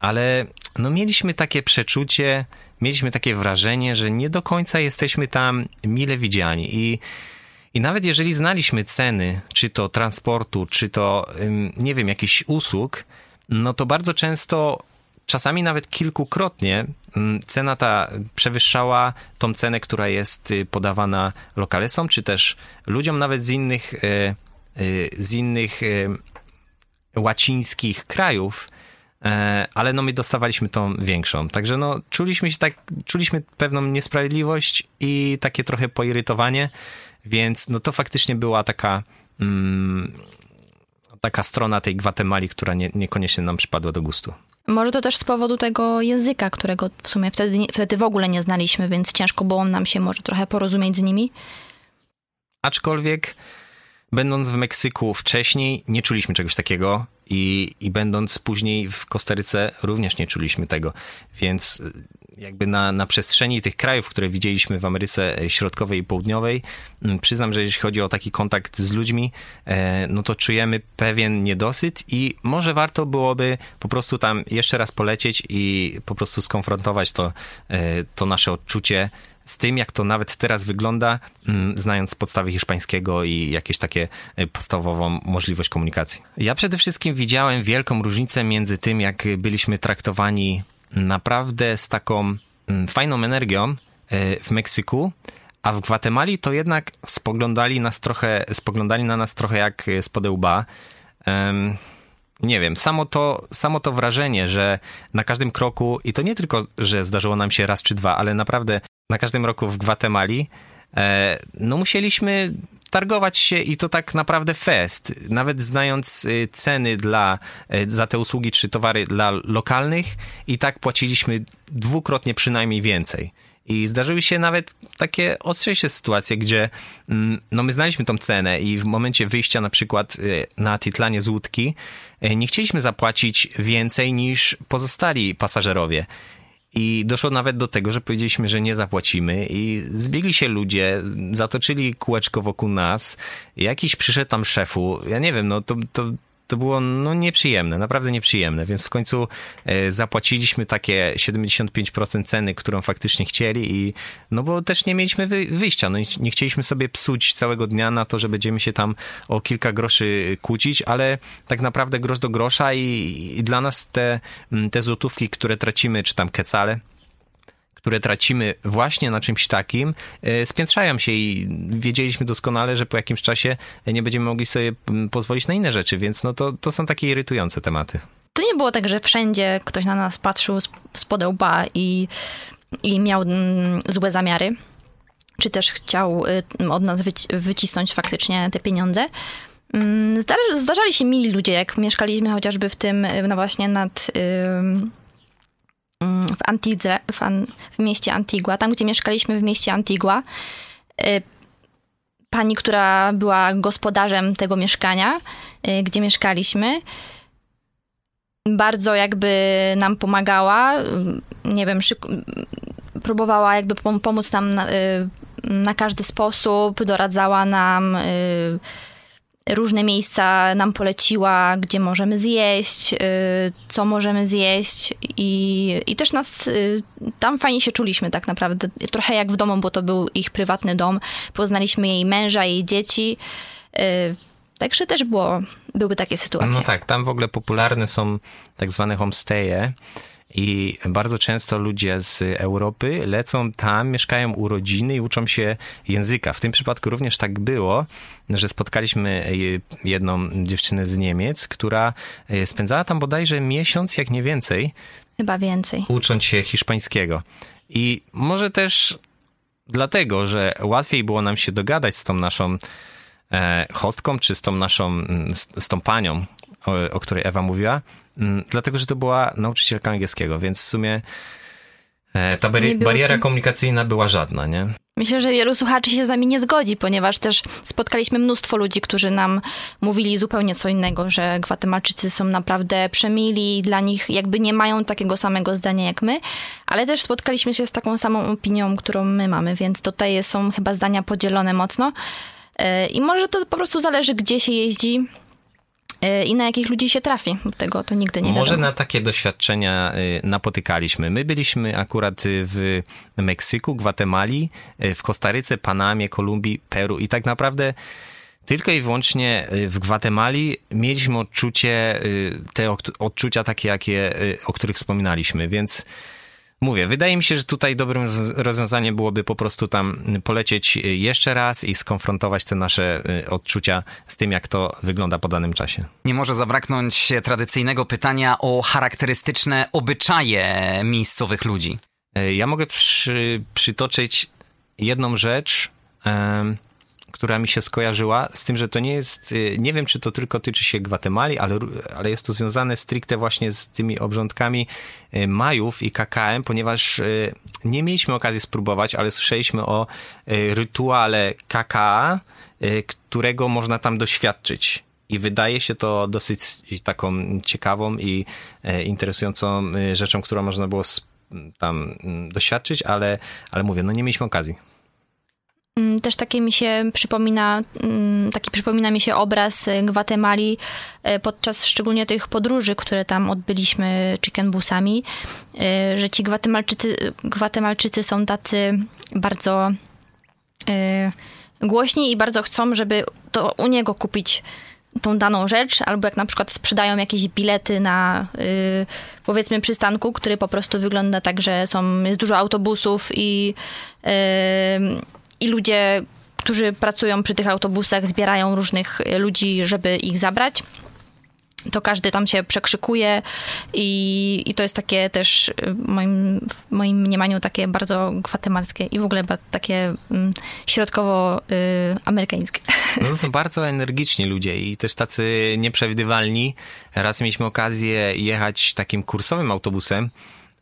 ale no mieliśmy takie przeczucie, mieliśmy takie wrażenie, że nie do końca jesteśmy tam mile widziani. I i nawet jeżeli znaliśmy ceny, czy to transportu, czy to, nie wiem, jakichś usług, no to bardzo często, czasami nawet kilkukrotnie, cena ta przewyższała tą cenę, która jest y, podawana lokalesom, czy też ludziom nawet z innych, y, y, z innych łacińskich krajów, ale no my dostawaliśmy tą większą. Także no czuliśmy się tak, czuliśmy pewną niesprawiedliwość i takie trochę poirytowanie, więc no to faktycznie była taka mm, taka strona tej Gwatemali, która nie, niekoniecznie nam przypadła do gustu. Może to też z powodu tego języka, którego w sumie wtedy, wtedy w ogóle nie znaliśmy, więc ciężko było nam się może trochę porozumieć z nimi. Aczkolwiek Będąc w Meksyku wcześniej, nie czuliśmy czegoś takiego i, i będąc później w Kostaryce również nie czuliśmy tego. Więc jakby na, na przestrzeni tych krajów, które widzieliśmy w Ameryce Środkowej i Południowej, przyznam, że jeśli chodzi o taki kontakt z ludźmi, e, no to czujemy pewien niedosyt i może warto byłoby po prostu tam jeszcze raz polecieć i po prostu skonfrontować to, e, to nasze odczucie z tym, jak to nawet teraz wygląda, mm, znając podstawy hiszpańskiego i jakieś takie e, podstawową możliwość komunikacji. Ja przede wszystkim widziałem wielką różnicę między tym, jak byliśmy traktowani naprawdę z taką mm, fajną energią e, w Meksyku, a w Gwatemali to jednak spoglądali, nas trochę, spoglądali na nas trochę jak z podełba. Um, nie wiem, samo to, samo to wrażenie, że na każdym kroku, i to nie tylko, że zdarzyło nam się raz czy dwa, ale naprawdę na każdym roku w Gwatemali, e, no musieliśmy targować się i to tak naprawdę fest. Nawet znając y, ceny dla, y, za te usługi czy towary dla lokalnych i tak płaciliśmy dwukrotnie przynajmniej więcej. I zdarzyły się nawet takie ostrzejsze sytuacje, gdzie mm, no my znaliśmy tą cenę i w momencie wyjścia na przykład na Titlanie z łódki nie chcieliśmy zapłacić więcej niż pozostali pasażerowie. I doszło nawet do tego, że powiedzieliśmy, że nie zapłacimy i zbiegli się ludzie, zatoczyli kółeczko wokół nas. Jakiś przyszedł tam szefu, ja nie wiem, no to, to to było no, nieprzyjemne, naprawdę nieprzyjemne, więc w końcu e, zapłaciliśmy takie 75% ceny, którą faktycznie chcieli i no bo też nie mieliśmy wy, wyjścia, no nie chcieliśmy sobie psuć całego dnia na to, że będziemy się tam o kilka groszy kłócić, ale tak naprawdę grosz do grosza i, i dla nas te, te złotówki, które tracimy, czy tam kecale, które tracimy właśnie na czymś takim, e, spiętrzają się i wiedzieliśmy doskonale, że po jakimś czasie nie będziemy mogli sobie pozwolić na inne rzeczy, więc no to, to są takie irytujące tematy. To nie było tak, że wszędzie ktoś na nas patrzył z podełba i, i miał złe zamiary, czy też chciał y, od nas wycisnąć faktycznie te pieniądze. Mm, zdarzali się mili ludzie, jak mieszkaliśmy chociażby w tym, no właśnie nad w Antidze, w, An, w mieście Antigua, tam gdzie mieszkaliśmy w mieście Antigua. Y, pani, która była gospodarzem tego mieszkania, y, gdzie mieszkaliśmy, bardzo jakby nam pomagała, y, nie wiem, próbowała jakby pomóc nam na, na każdy sposób, doradzała nam różne miejsca nam poleciła, gdzie możemy zjeść, y, co możemy zjeść i, i też nas y, tam fajnie się czuliśmy tak naprawdę. Trochę jak w domu, bo to był ich prywatny dom. Poznaliśmy jej męża, jej dzieci. Y, także też było, były takie sytuacje. No tak, tam w ogóle popularne są tak zwane homestaye i bardzo często ludzie z Europy lecą tam, mieszkają u rodziny i uczą się języka. W tym przypadku również tak było, że spotkaliśmy jedną dziewczynę z Niemiec, która e, spędzała tam bodajże miesiąc, jak nie więcej. Chyba więcej. Ucząc się hiszpańskiego. I może też dlatego, że łatwiej było nam się dogadać z tą naszą e, hostką, czy z tą naszą, z, z tą panią, o, o której Ewa mówiła, Mm, dlatego że to była nauczycielka angielskiego, więc w sumie e, ta bari bariera komunikacyjna była żadna, nie? Myślę, że wielu słuchaczy się z nami nie zgodzi, ponieważ też spotkaliśmy mnóstwo ludzi, którzy nam mówili zupełnie co innego, że Gwatemalczycy są naprawdę przemili, dla nich jakby nie mają takiego samego zdania jak my, ale też spotkaliśmy się z taką samą opinią, którą my mamy, więc tutaj są chyba zdania podzielone mocno. E, I może to po prostu zależy, gdzie się jeździ, i na jakich ludzi się trafi. Tego to nigdy nie Może wiadomo. na takie doświadczenia y, napotykaliśmy. My byliśmy akurat y, w Meksyku, Gwatemali, w Kostaryce, Panamie, Kolumbii, Peru i tak naprawdę tylko i wyłącznie w Gwatemali mieliśmy odczucie, te odczucia takie, jakie, o których wspominaliśmy, więc Mówię, wydaje mi się, że tutaj dobrym rozwiązaniem byłoby po prostu tam polecieć jeszcze raz i skonfrontować te nasze y, odczucia z tym, jak to wygląda po danym czasie. Nie może zabraknąć tradycyjnego pytania o charakterystyczne obyczaje miejscowych ludzi. Y, ja mogę przy, przytoczyć jedną rzecz, która mi się skojarzyła, z tym, że to nie jest, y, nie wiem, czy to tylko tyczy się Gwatemali, ale, ale jest to związane stricte właśnie z tymi obrządkami y, Majów i KKM, ponieważ y, nie mieliśmy okazji spróbować, ale słyszeliśmy o rytuale KKA, którego można tam doświadczyć. I wydaje się to dosyć taką ciekawą i interesującą rzeczą, którą można było tam mm, doświadczyć, ale, ale mówię, no nie mieliśmy okazji. Mm, też takie mi się przypomina, mm, taki przypomina mi się obraz Gwatemali e, podczas szczególnie tych podróży, które tam odbyliśmy chicken busami, e, że ci Gwatemalczycy, Gwatemalczycy są tacy bardzo głośni i bardzo chcą, żeby to u niego kupić tą daną rzecz, albo jak na przykład sprzedają jakieś bilety na powiedzmy przystanku, który po prostu wygląda tak, że są, jest dużo autobusów i i ludzie, którzy pracują przy tych autobusach, zbierają różnych ludzi, żeby ich zabrać to każdy tam się przekrzykuje i, i to jest takie też w moim, w moim mniemaniu takie bardzo gwatemalskie i w ogóle takie mm, środkowo-amerykańskie. Y, no to są bardzo energiczni ludzie i też tacy nieprzewidywalni. Raz mieliśmy okazję jechać takim kursowym autobusem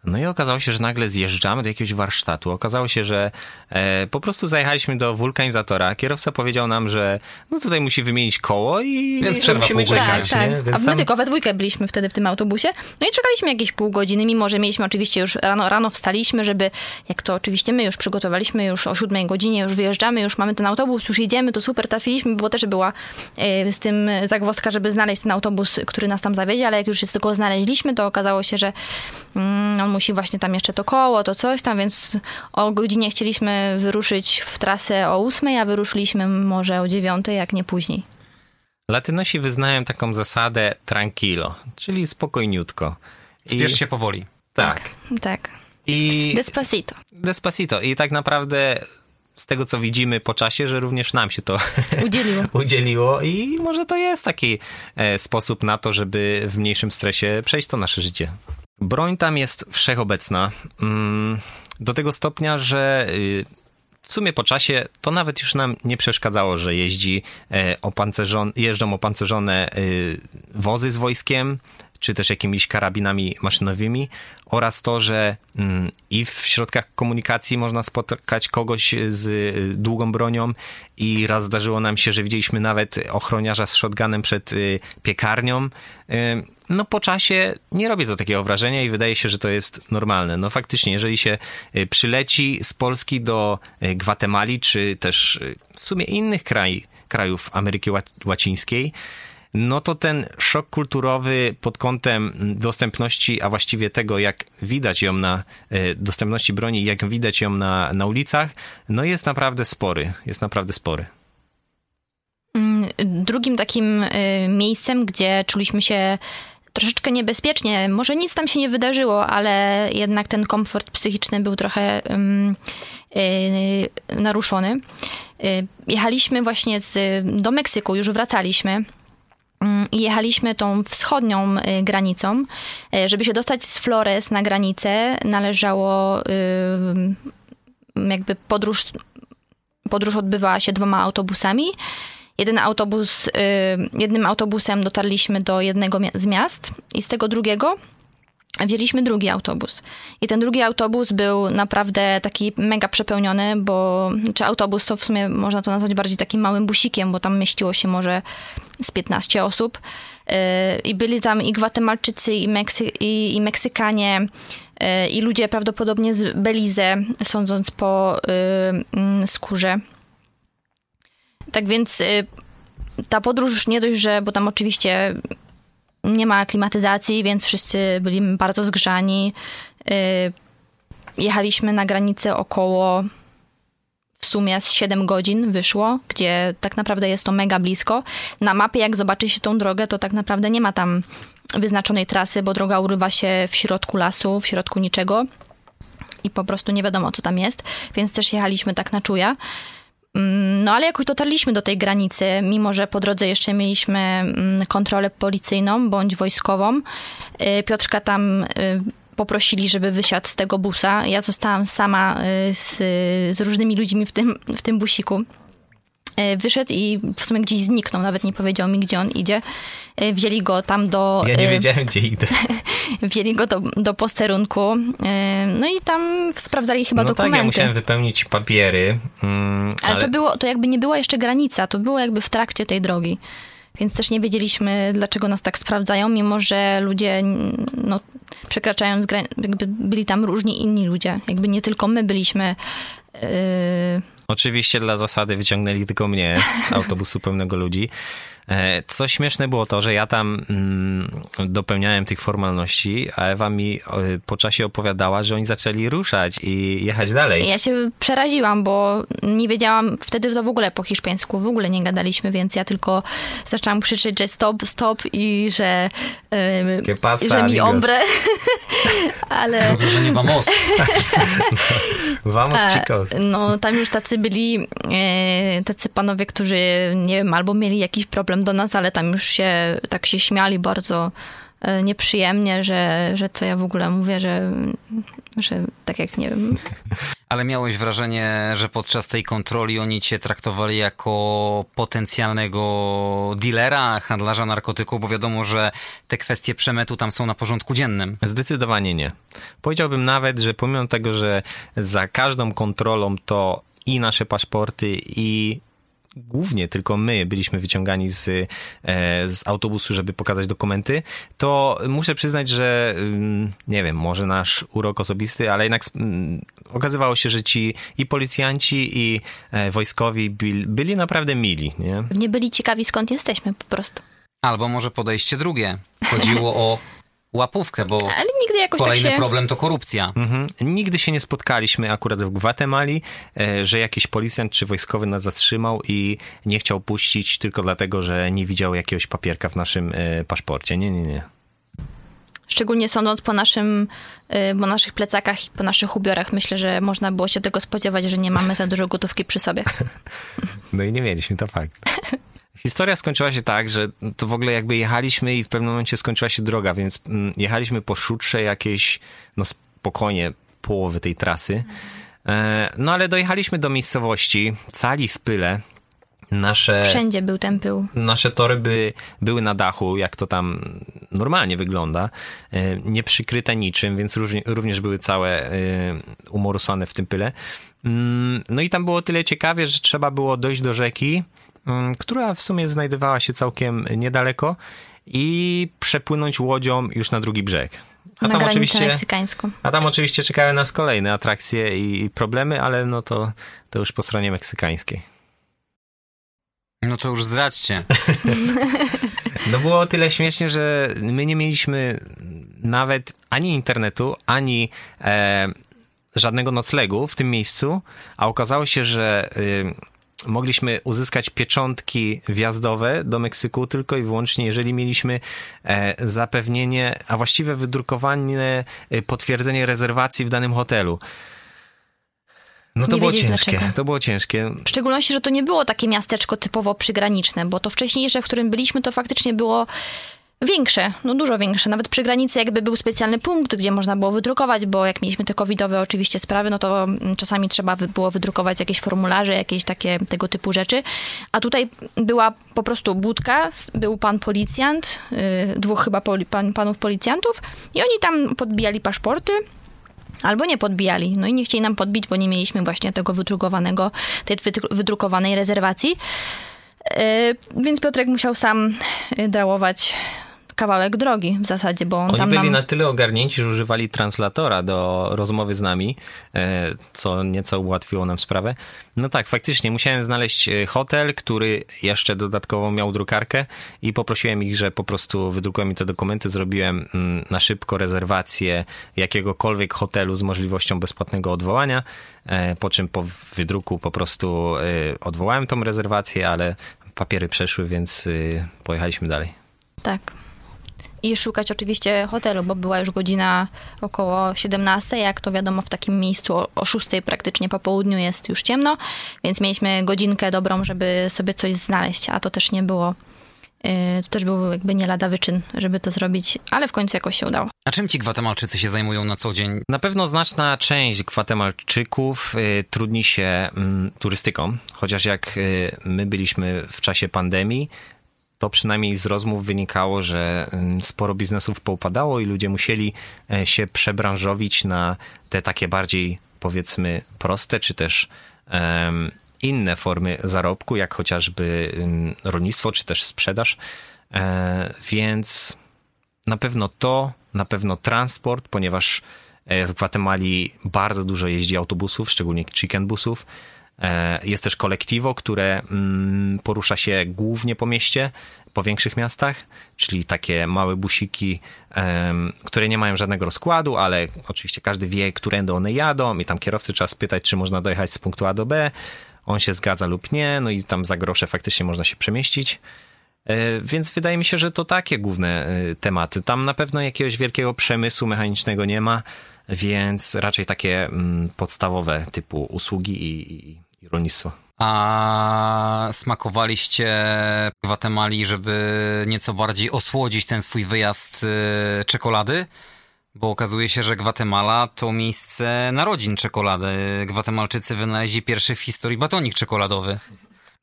no i okazało się, że nagle zjeżdżamy do jakiegoś warsztatu. Okazało się, że e, po prostu zajechaliśmy do wulkanizatora. Kierowca powiedział nam, że no tutaj musi wymienić koło i Więc przerwa musimy czekać. Tak, tak. A my tam... tylko we dwójkę byliśmy wtedy w tym autobusie. No i czekaliśmy jakieś pół godziny, mimo że mieliśmy oczywiście już rano, rano wstaliśmy, żeby, jak to oczywiście my już przygotowaliśmy, już o siódmej godzinie już wyjeżdżamy, już mamy ten autobus, już jedziemy, to super, trafiliśmy, bo też była e, z tym zagwozdka, żeby znaleźć ten autobus, który nas tam zawiedzie, ale jak już tylko znaleźliśmy, to okazało się, że mm, on musi właśnie tam jeszcze to koło, to coś tam, więc o godzinie chcieliśmy wyruszyć w trasę o ósmej, a wyruszyliśmy może o dziewiątej, jak nie później. Latynosi wyznają taką zasadę tranquilo, czyli spokojniutko. Spiesz I... się powoli. Tak. Tak. tak. I... Despacito. Despacito. I tak naprawdę z tego, co widzimy po czasie, że również nam się to udzieliło. udzieliło i może to jest taki e, sposób na to, żeby w mniejszym stresie przejść to nasze życie. Broń tam jest wszechobecna. Do tego stopnia, że y, w sumie po czasie to nawet już nam nie przeszkadzało, że jeździ e, jeżdżą opancerzone y, wozy z wojskiem, czy też jakimiś karabinami maszynowymi oraz to, że mm, i w środkach komunikacji można spotkać kogoś z y, długą bronią i raz zdarzyło nam się, że widzieliśmy nawet ochroniarza z shotgunem przed piekarnią no po czasie nie robi to takiego wrażenia i wydaje się, że to jest normalne. No faktycznie, jeżeli się y, przyleci z Polski do y, Gwatemali, czy też y, w sumie innych kraj, krajów Ameryki Łacińskiej, no to ten szok kulturowy pod kątem dostępności, a właściwie tego, jak widać ją na dostępności broni, jak widać ją na, na ulicach, no jest naprawdę spory. Jest naprawdę spory. Mm, drugim takim miejscem, gdzie czuliśmy się troszeczkę niebezpiecznie. Może nic tam się nie wydarzyło, ale jednak ten komfort psychiczny był trochę yy, naruszony. Yy, jechaliśmy właśnie z, do Meksyku, już wracaliśmy. Mm, jechaliśmy tą wschodnią y, granicą. Y, żeby się dostać z Flores na granicę, należało jakby podróż, podróż odbywała się dwoma autobusami. Jeden autobus, y, jednym autobusem dotarliśmy do jednego z miast i z tego drugiego wzięliśmy drugi autobus. I ten drugi autobus był naprawdę taki mega przepełniony, bo czy autobus to w sumie można to nazwać bardziej takim małym busikiem, bo tam mieściło się może z 15 osób. Y, I byli tam i Gwatemalczycy, i, Meksy i, i Meksykanie, y, i ludzie prawdopodobnie z Belize, sądząc po skórze. Tak więc y, ta podróż nie dość, że, bo tam oczywiście nie ma klimatyzacji, więc wszyscy byli bardzo zgrzani. Y, jechaliśmy na granicę około w sumie z 7 godzin wyszło, gdzie tak naprawdę jest to mega blisko. Na mapie, jak zobaczy się tą drogę, to tak naprawdę nie ma tam wyznaczonej trasy, bo droga urywa się w środku lasu, w środku niczego i po prostu nie wiadomo, co tam jest, więc też jechaliśmy tak na czuja. Mm, no ale jakoś dotarliśmy do tej granicy, mimo że po drodze jeszcze mieliśmy mm, kontrolę policyjną bądź wojskową. Y, Piotrka tam y, poprosili, żeby wysiadł z tego busa. Ja zostałam sama y, z, z różnymi ludźmi w tym, w tym busiku. E, wyszedł i w sumie gdzieś zniknął, nawet nie powiedział mi, gdzie on idzie. E, wzięli go tam do... Ja nie e, wiedziałem, gdzie idę. Wzięli go do, do posterunku, no i tam sprawdzali chyba No tak, dokumenty. ja musiałem wypełnić papiery. Mm, ale, to było, to jakby nie była jeszcze granica, to było jakby w trakcie tej drogi. Więc też nie wiedzieliśmy, dlaczego nas tak sprawdzają, mimo że ludzie, no, przekraczając jakby byli tam różni inni ludzie. Jakby nie tylko my byliśmy yy, Oczywiście dla zasady wyciągnęli tylko mnie z autobusu pełnego ludzi. E, Co śmieszne było to, że ja tam mm, dopełniałem tych formalności, a Ewa mi e, po czasie opowiadała, że oni zaczęli ruszać i jechać dalej. Ja się przeraziłam, bo nie wiedziałam, wtedy to w ogóle po hiszpańsku w ogóle nie gadaliśmy, więc ja tylko zaczęłam krzyczeć, że stop, stop i że, Que pasa, że mi ombre. Ale Dobrze, że nie ma mostu. Vamos, chicos. no tam już tacy byli, e, tacy panowie, którzy nie wiem, albo mieli jakiś problem do nas, ale tam już się tak się śmiali bardzo e, nieprzyjemnie, że, że co ja w ogóle mówię, że, że tak jak nie wiem, Ale miałeś wrażenie, że podczas tej kontroli oni cię traktowali jako potencjalnego dealera, handlarza narkotyków, bo wiadomo, że te kwestie przemytu tam są na porządku dziennym. Zdecydowanie nie. Powiedziałbym nawet, że pomimo tego, że za każdą kontrolą to i nasze paszporty, i głównie tylko my byliśmy wyciągani z, e, z autobusu, żeby pokazać dokumenty, to muszę przyznać, że mm, nie wiem, może nasz urok osobisty, ale jednak mm, okazywało się, że ci i policjanci, i e, wojskowi byli, byli naprawdę mili, nie? nie byli ciekawi skąd jesteśmy po prostu. Albo może podejście drugie. Chodziło o łapówkę, bo Ale nigdy jakoś kolejny tak się... problem to korupcja. Mhm. Nigdy się nie spotkaliśmy akurat w Gwatemali, e, że jakiś policjant czy wojskowy nas zatrzymał i nie chciał puścić tylko dlatego, że nie widział jakiegoś papierka w naszym e, paszporcie. Nie, nie, nie. Szczególnie sądząc po naszym, y, po naszych plecakach i po naszych ubiorach, myślę, że można było się tego spodziewać, że nie mamy za dużo gotówki przy sobie. No i nie mieliśmy, to fakt. Historia skończyła się tak, że to w ogóle jakby jechaliśmy i w pewnym momencie skończyła się droga, więc mm, jechaliśmy po szutrze jakieś, no spokojnie, połowy tej trasy. E, No ale dojechaliśmy do miejscowości, cali w pyle. Nasze... Wszędzie był ten pył. nasze tory by, były na dachu, jak to tam normalnie wygląda, e, nie przykryte niczym, więc również były całe e, umorusane w tym pyle. Mm, No i tam było tyle ciekawie, że trzeba było dojść do rzeki, która w sumie znajdowała się całkiem niedaleko i przepłynąć łodzią już na drugi brzeg. A na tam, oczywiście, meksykańską. a tam oczywiście czekały nas kolejne atrakcje i problemy, ale no to, to już po stronie meksykańskiej. No to już zdradźcie. No było o tyle śmiesznie, że my nie mieliśmy nawet ani internetu, ani e, żadnego noclegu w tym miejscu, a okazało się, że y, mogliśmy uzyskać pieczątki wjazdowe do Meksyku tylko i wyłącznie, jeżeli mieliśmy e, zapewnienie, a właściwie wydrukowanie, e, potwierdzenie rezerwacji w danym hotelu. No to było ciężkie, dlaczego. to było ciężkie. W szczególności, że to nie było takie miasteczko typowo przygraniczne, bo to wcześniejsze, w którym byliśmy, to faktycznie było większe, no dużo większe. Nawet przy granicy jakby był specjalny punkt, gdzie można było wydrukować, bo jak mieliśmy te covidowe oczywiście sprawy, no to mm, czasami trzeba było wydrukować jakieś formularze, jakieś takie tego typu rzeczy. A tutaj była po prostu budka, był pan policjant, yy, dwóch chyba poli, pan, panów policjantów i oni tam podbijali paszporty, Albo nie podbijali. No i nie chcieli nam podbić, bo nie mieliśmy właśnie tego wydrukowanego, tej wydru- wydrukowanej rezerwacji. Yy, więc Piotrek musiał sam yy, drałować kawałek drogi w zasadzie, bo on Oni tam byli nam... na tyle ogarnięci, że używali translatora do rozmowy z nami, e, co nieco ułatwiło nam sprawę. No tak, faktycznie musiałem znaleźć e, hotel, który jeszcze dodatkowo miał drukarkę i poprosiłem ich, że po prostu wydrukują mi te dokumenty, zrobiłem mm, na szybko rezerwację jakiegokolwiek hotelu z możliwością bezpłatnego odwołania, e, po czym po wydruku po prostu odwołałem tą rezerwację, ale papiery przeszły, więc pojechaliśmy dalej. Tak. I szukać oczywiście hotelu, bo była już godzina około 17, jak to wiadomo w takim miejscu o, o 6 praktycznie po południu jest już ciemno, więc mieliśmy godzinkę dobrą, żeby sobie coś znaleźć, a to też nie było Y, to też był jakby nie lada wyczyn, żeby to zrobić, ale w końcu jakoś się udało. A czym ci Gwatemalczycy się zajmują na co dzień? Na pewno znaczna część Gwatemalczyków y, trudni się y, turystyką, chociaż jak y, my byliśmy w czasie pandemii, to przynajmniej z rozmów wynikało, że sporo biznesów poupadało i ludzie musieli e, się przebranżowić na te takie bardziej powiedzmy proste, czy też um, inne formy zarobku, jak chociażby rolnictwo, czy też sprzedaż. E, więc na pewno to, na pewno transport, ponieważ e, w Gwatemali bardzo dużo jeździ autobusów, szczególnie chicken busów. E, jest też kolektywo, które mm, porusza się głównie po mieście, po większych miastach, czyli takie małe busiki, które nie mają żadnego rozkładu, ale oczywiście każdy wie, którędy one jadą i tam kierowcy trzeba spytać, czy można dojechać z punktu A do B. On się zgadza lub nie, no i tam za grosze faktycznie można się przemieścić. E, więc wydaje mi się, że to takie główne e, tematy. Tam na pewno jakiegoś wielkiego przemysłu mechanicznego nie ma, więc raczej takie mm, podstawowe typu usługi i, i, rolnictwo. A smakowaliście w Gwatemali, żeby nieco bardziej osłodzić ten swój wyjazd e, czekolady? Bo okazuje się, że Gwatemala to miejsce narodzin czekolady. Gwatemalczycy wynaleźli pierwszy w historii batonik czekoladowy.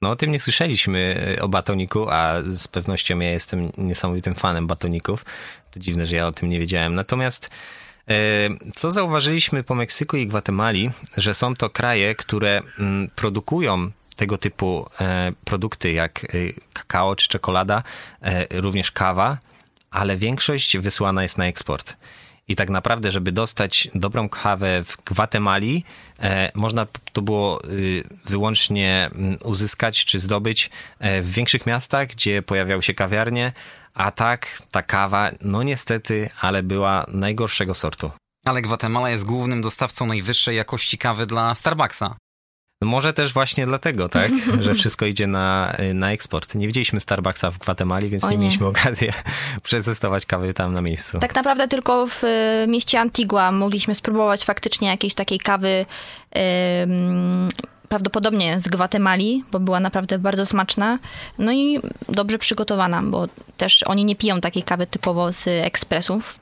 No o tym nie słyszeliśmy e, o batoniku, a z pewnością ja jestem niesamowitym fanem batoników. To dziwne, że ja o tym nie wiedziałem. Natomiast co zauważyliśmy po Meksyku i Gwatemali, że są to kraje, które mm, produkują tego typu e, produkty jak kakao czy czekolada, również kawa, ale większość wysłana jest na eksport. I tak naprawdę, żeby dostać dobrą kawę w Gwatemali, e, można to było y, wyłącznie mm, uzyskać czy zdobyć e, w większych miastach, gdzie pojawiały się kawiarnie, a tak ta kawa, no niestety, ale była najgorszego sortu. Ale Gwatemala jest głównym dostawcą najwyższej jakości kawy dla Starbucksa. Może też właśnie dlatego, tak, że wszystko idzie na, na eksport. Nie widzieliśmy Starbucksa w Gwatemali, więc nie, nie, mieliśmy okazji przetestować kawy tam na miejscu. Tak naprawdę tylko w y, mieście Antigua mogliśmy spróbować faktycznie jakiejś takiej kawy yy, prawdopodobnie z Gwatemali, bo była naprawdę bardzo smaczna, no i dobrze przygotowana, bo też oni nie piją takiej kawy typowo z ekspresów,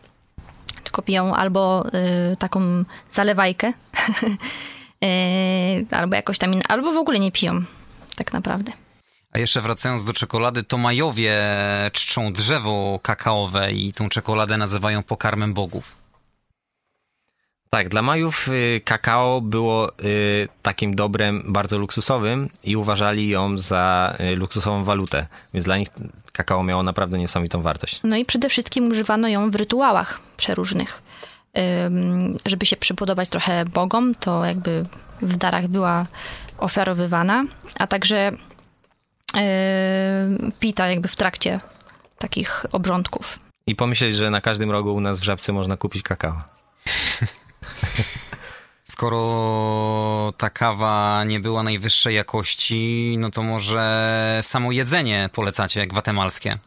tylko piją albo y, taką zalewajkę, Yy, albo jakoś tam inna, albo w ogóle nie piją, tak naprawdę. A jeszcze wracając do czekolady, to Majowie czczą drzewo kakaowe i tą czekoladę nazywają pokarmem bogów. Tak, dla Majów y, kakao było y, takim dobrem bardzo luksusowym i uważali ją za y, luksusową walutę, więc dla nich kakao miało naprawdę niesamowitą wartość. No i przede wszystkim używano ją w rytuałach przeróżnych żeby się przypodobać trochę Bogom, to jakby w darach była ofiarowywana, a także pita jakby w trakcie takich obrządków. I pomyśleć, że na każdym rogu u nas w Żabce można kupić kakao. Skoro ta kawa nie była najwyższej jakości, no to może samo jedzenie polecacie gwatemalskie?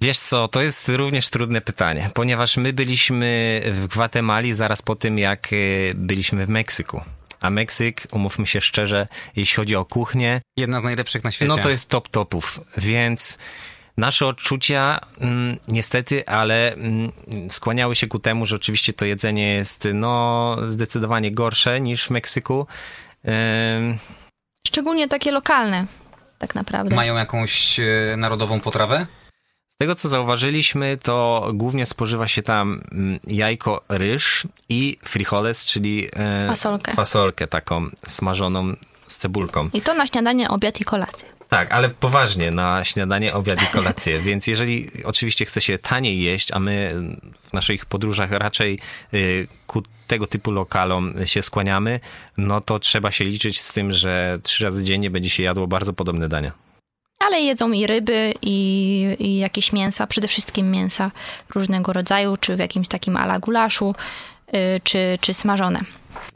Wiesz co, to jest również trudne pytanie, ponieważ my byliśmy w Gwatemali zaraz po tym, jak y, byliśmy w Meksyku. A Meksyk, umówmy się szczerze, jeśli chodzi o kuchnię... Jedna z najlepszych na świecie. No to jest top topów, więc nasze odczucia mm, niestety, ale mm, skłaniały się ku temu, że oczywiście to jedzenie jest no zdecydowanie gorsze niż w Meksyku. Szczególnie takie lokalne, tak naprawdę. Mają jakąś e, narodową potrawę? tego, co zauważyliśmy, to głównie spożywa się tam mm, jajko, ryż i frijoles, czyli e, fasolkę. fasolkę taką smażoną z cebulką. I to na śniadanie, obiad i kolację. Tak, ale poważnie na śniadanie, obiad i kolację. Więc jeżeli oczywiście chce się taniej jeść, a my w naszych podróżach raczej y, ku tego typu lokalom się skłaniamy, no to trzeba się liczyć z tym, że trzy razy dziennie będzie się jadło bardzo podobne dania ale jedzą i ryby, i, i jakieś mięsa, przede wszystkim mięsa różnego rodzaju, czy w jakimś takim ala gulaszu, czy, czy smażone.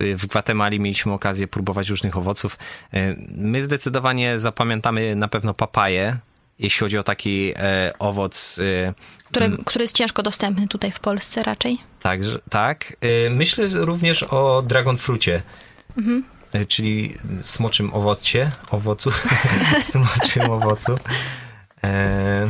W Gwatemali mieliśmy okazję próbować różnych owoców. Y, my zdecydowanie zapamiętamy na pewno papaję, jeśli chodzi o taki e, owoc. E, Które, który jest ciężko dostępny tutaj w Polsce raczej? Tak, tak. E, myślę również o dragon frucie. Mhm. Czyli smoczym owocie, owocu, smoczym owocu. E, y,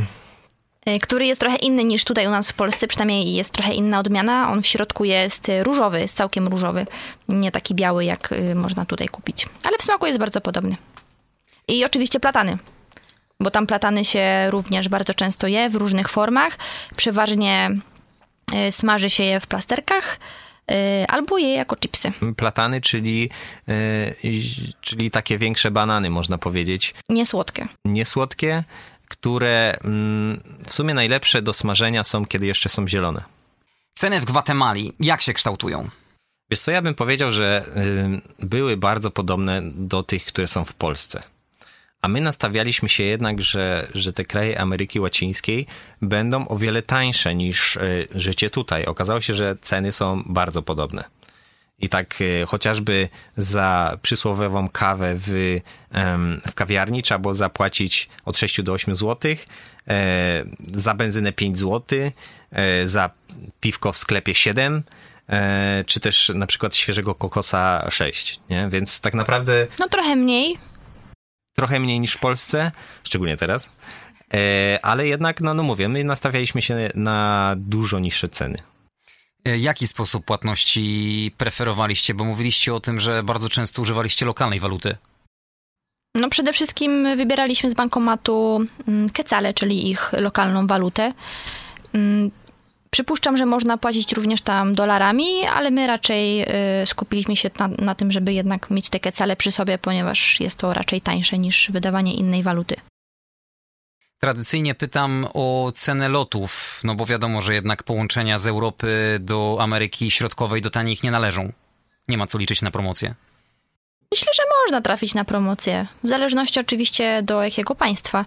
który jest trochę inny niż tutaj u nas w Polsce, przynajmniej jest trochę inna odmiana. On w środku jest różowy, jest całkiem różowy, nie taki biały, jak y, można tutaj kupić. Ale w smaku jest bardzo podobny. I oczywiście platany, bo tam platany się również bardzo często je w różnych formach. Przeważnie y, smaży się je w plasterkach y, albo je jako chipsy. Platany, czyli, czyli takie większe banany, można powiedzieć. Niesłodkie. Niesłodkie, które mm, w sumie najlepsze do smażenia są, kiedy jeszcze są zielone. Ceny w Gwatemali jak się kształtują? Wiesz co, ja bym powiedział, że były bardzo podobne do tych, które są w Polsce. A my nastawialiśmy się jednak, że, że te kraje Ameryki Łacińskiej będą o wiele tańsze niż y, życie tutaj. Okazało się, że ceny są bardzo podobne. I tak y, chociażby za przysłowiową kawę w, w kawiarni trzeba było zapłacić od 6 do 8 zł, e, za benzynę 5 zł, e, za piwko w sklepie 7 e, czy też na przykład świeżego kokosa 6, nie? Więc tak naprawdę... No trochę mniej, trochę mniej niż w Polsce, szczególnie teraz. E, ale jednak, no, no mówię, my nastawialiśmy się na dużo niższe ceny. E, jaki sposób płatności preferowaliście? Bo mówiliście o tym, że bardzo często używaliście lokalnej waluty. No przede wszystkim wybieraliśmy z bankomatu mm, kecale, czyli ich lokalną walutę. Mm, Przypuszczam, że można płacić również tam dolarami, ale my raczej y, skupiliśmy się na, na tym, żeby jednak mieć te kecale przy sobie, ponieważ jest to raczej tańsze niż wydawanie innej waluty. Tradycyjnie pytam o cenę lotów, no bo wiadomo, że jednak połączenia z Europy do Ameryki Środkowej do tanich nie należą. Nie ma co liczyć na promocję. Myślę, że można trafić na promocję, w zależności oczywiście do jakiego państwa,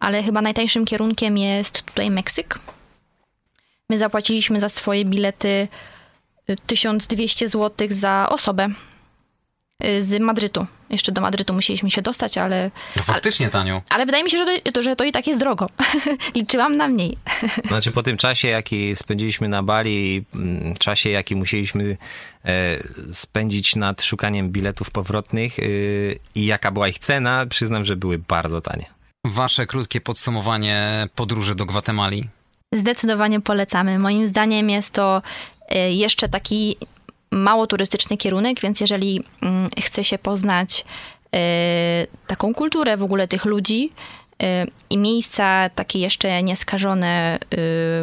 ale chyba najtańszym kierunkiem jest tutaj Meksyk, My zapłaciliśmy za swoje bilety 1200 y, zł za osobę z Madrytu. Jeszcze do Madrytu musieliśmy się dostać, ale... To faktycznie ale, tanio. Ale wydaje mi się, że to, że to i tak jest drogo. Liczyłam na mniej. Znaczy po tym czasie, jaki spędziliśmy na Bali, mm, czasie, jaki musieliśmy e, spędzić nad szukaniem biletów powrotnych y, i jaka była ich cena, przyznam, że były bardzo tanie. Wasze krótkie podsumowanie podróży do Gwatemali. Zdecydowanie polecamy. Moim zdaniem jest to y, jeszcze taki mało turystyczny kierunek, więc jeżeli mm, chce się poznać y, taką kulturę w ogóle tych ludzi y, i miejsca takie jeszcze nieskażone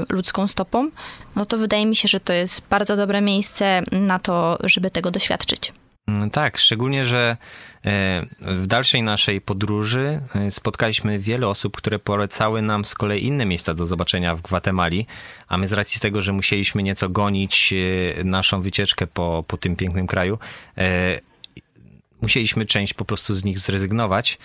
ludzką stopą, no to wydaje mi się, że to jest bardzo dobre miejsce na to, żeby tego doświadczyć. Mm, tak, szczególnie, że e, w dalszej naszej podróży e, spotkaliśmy wiele osób, które polecały nam z kolei inne miejsca do zobaczenia w Gwatemali, a my z racji tego, że musieliśmy nieco gonić e, naszą wycieczkę po, po tym pięknym kraju, musieliśmy część po prostu z nich zrezygnować,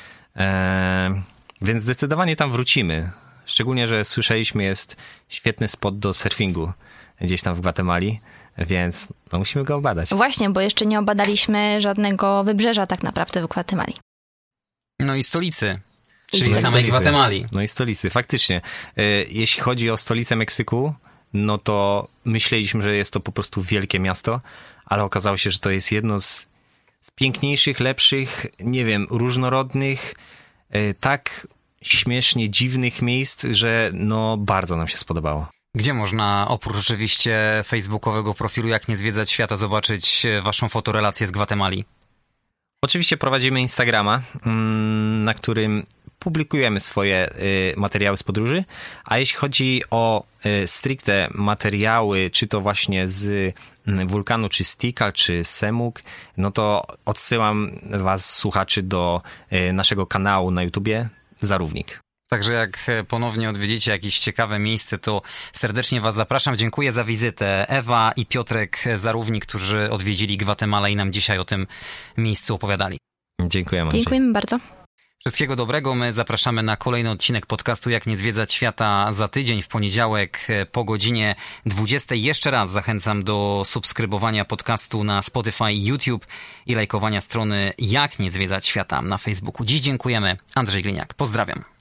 więc zdecydowanie tam wrócimy. Szczególnie, że słyszeliśmy, jest świetny spot do surfingu gdzieś tam w Gwatemali. Więc no, musimy go obadać. Właśnie, bo jeszcze nie obadaliśmy żadnego wybrzeża tak naprawdę w Gwatemali. No i stolicy. Czyli samej stolicy. Gwatemali. No i stolicy, faktycznie. E, jeśli chodzi o stolicę Meksyku, no to myśleliśmy, że jest to po prostu wielkie miasto, ale okazało się, że to jest jedno z, z piękniejszych, lepszych, nie wiem, różnorodnych, e, tak śmiesznie dziwnych miejsc, że no bardzo nam się spodobało. Gdzie można oprócz oczywiście facebookowego profilu Jak nie zwiedzać świata zobaczyć e, waszą fotorelację z Gwatemali? Oczywiście prowadzimy Instagrama, mm, na którym publikujemy swoje y, materiały z podróży, a jeśli chodzi o y, stricte materiały, czy to właśnie z mm, wulkanu, czy Stikal, czy Semuk, no to odsyłam was, słuchaczy, do y, naszego kanału na YouTubie Zarównik. Także jak e, ponownie odwiedzicie jakieś ciekawe miejsce, to serdecznie Was zapraszam. Dziękuję za wizytę. Ewa i Piotrek Zarówni, którzy odwiedzili Gwatemalę i nam dzisiaj o tym miejscu opowiadali. Dziękujemy. Dziękujemy bardzo. Wszystkiego dobrego. My zapraszamy na kolejny odcinek podcastu Jak nie zwiedzać świata za tydzień w poniedziałek e, po godzinie 20. Jeszcze raz zachęcam do subskrybowania podcastu na Spotify, YouTube i lajkowania strony Jak nie zwiedzać świata na Facebooku. Dziś dziękujemy. Andrzej Gliniak. Pozdrawiam.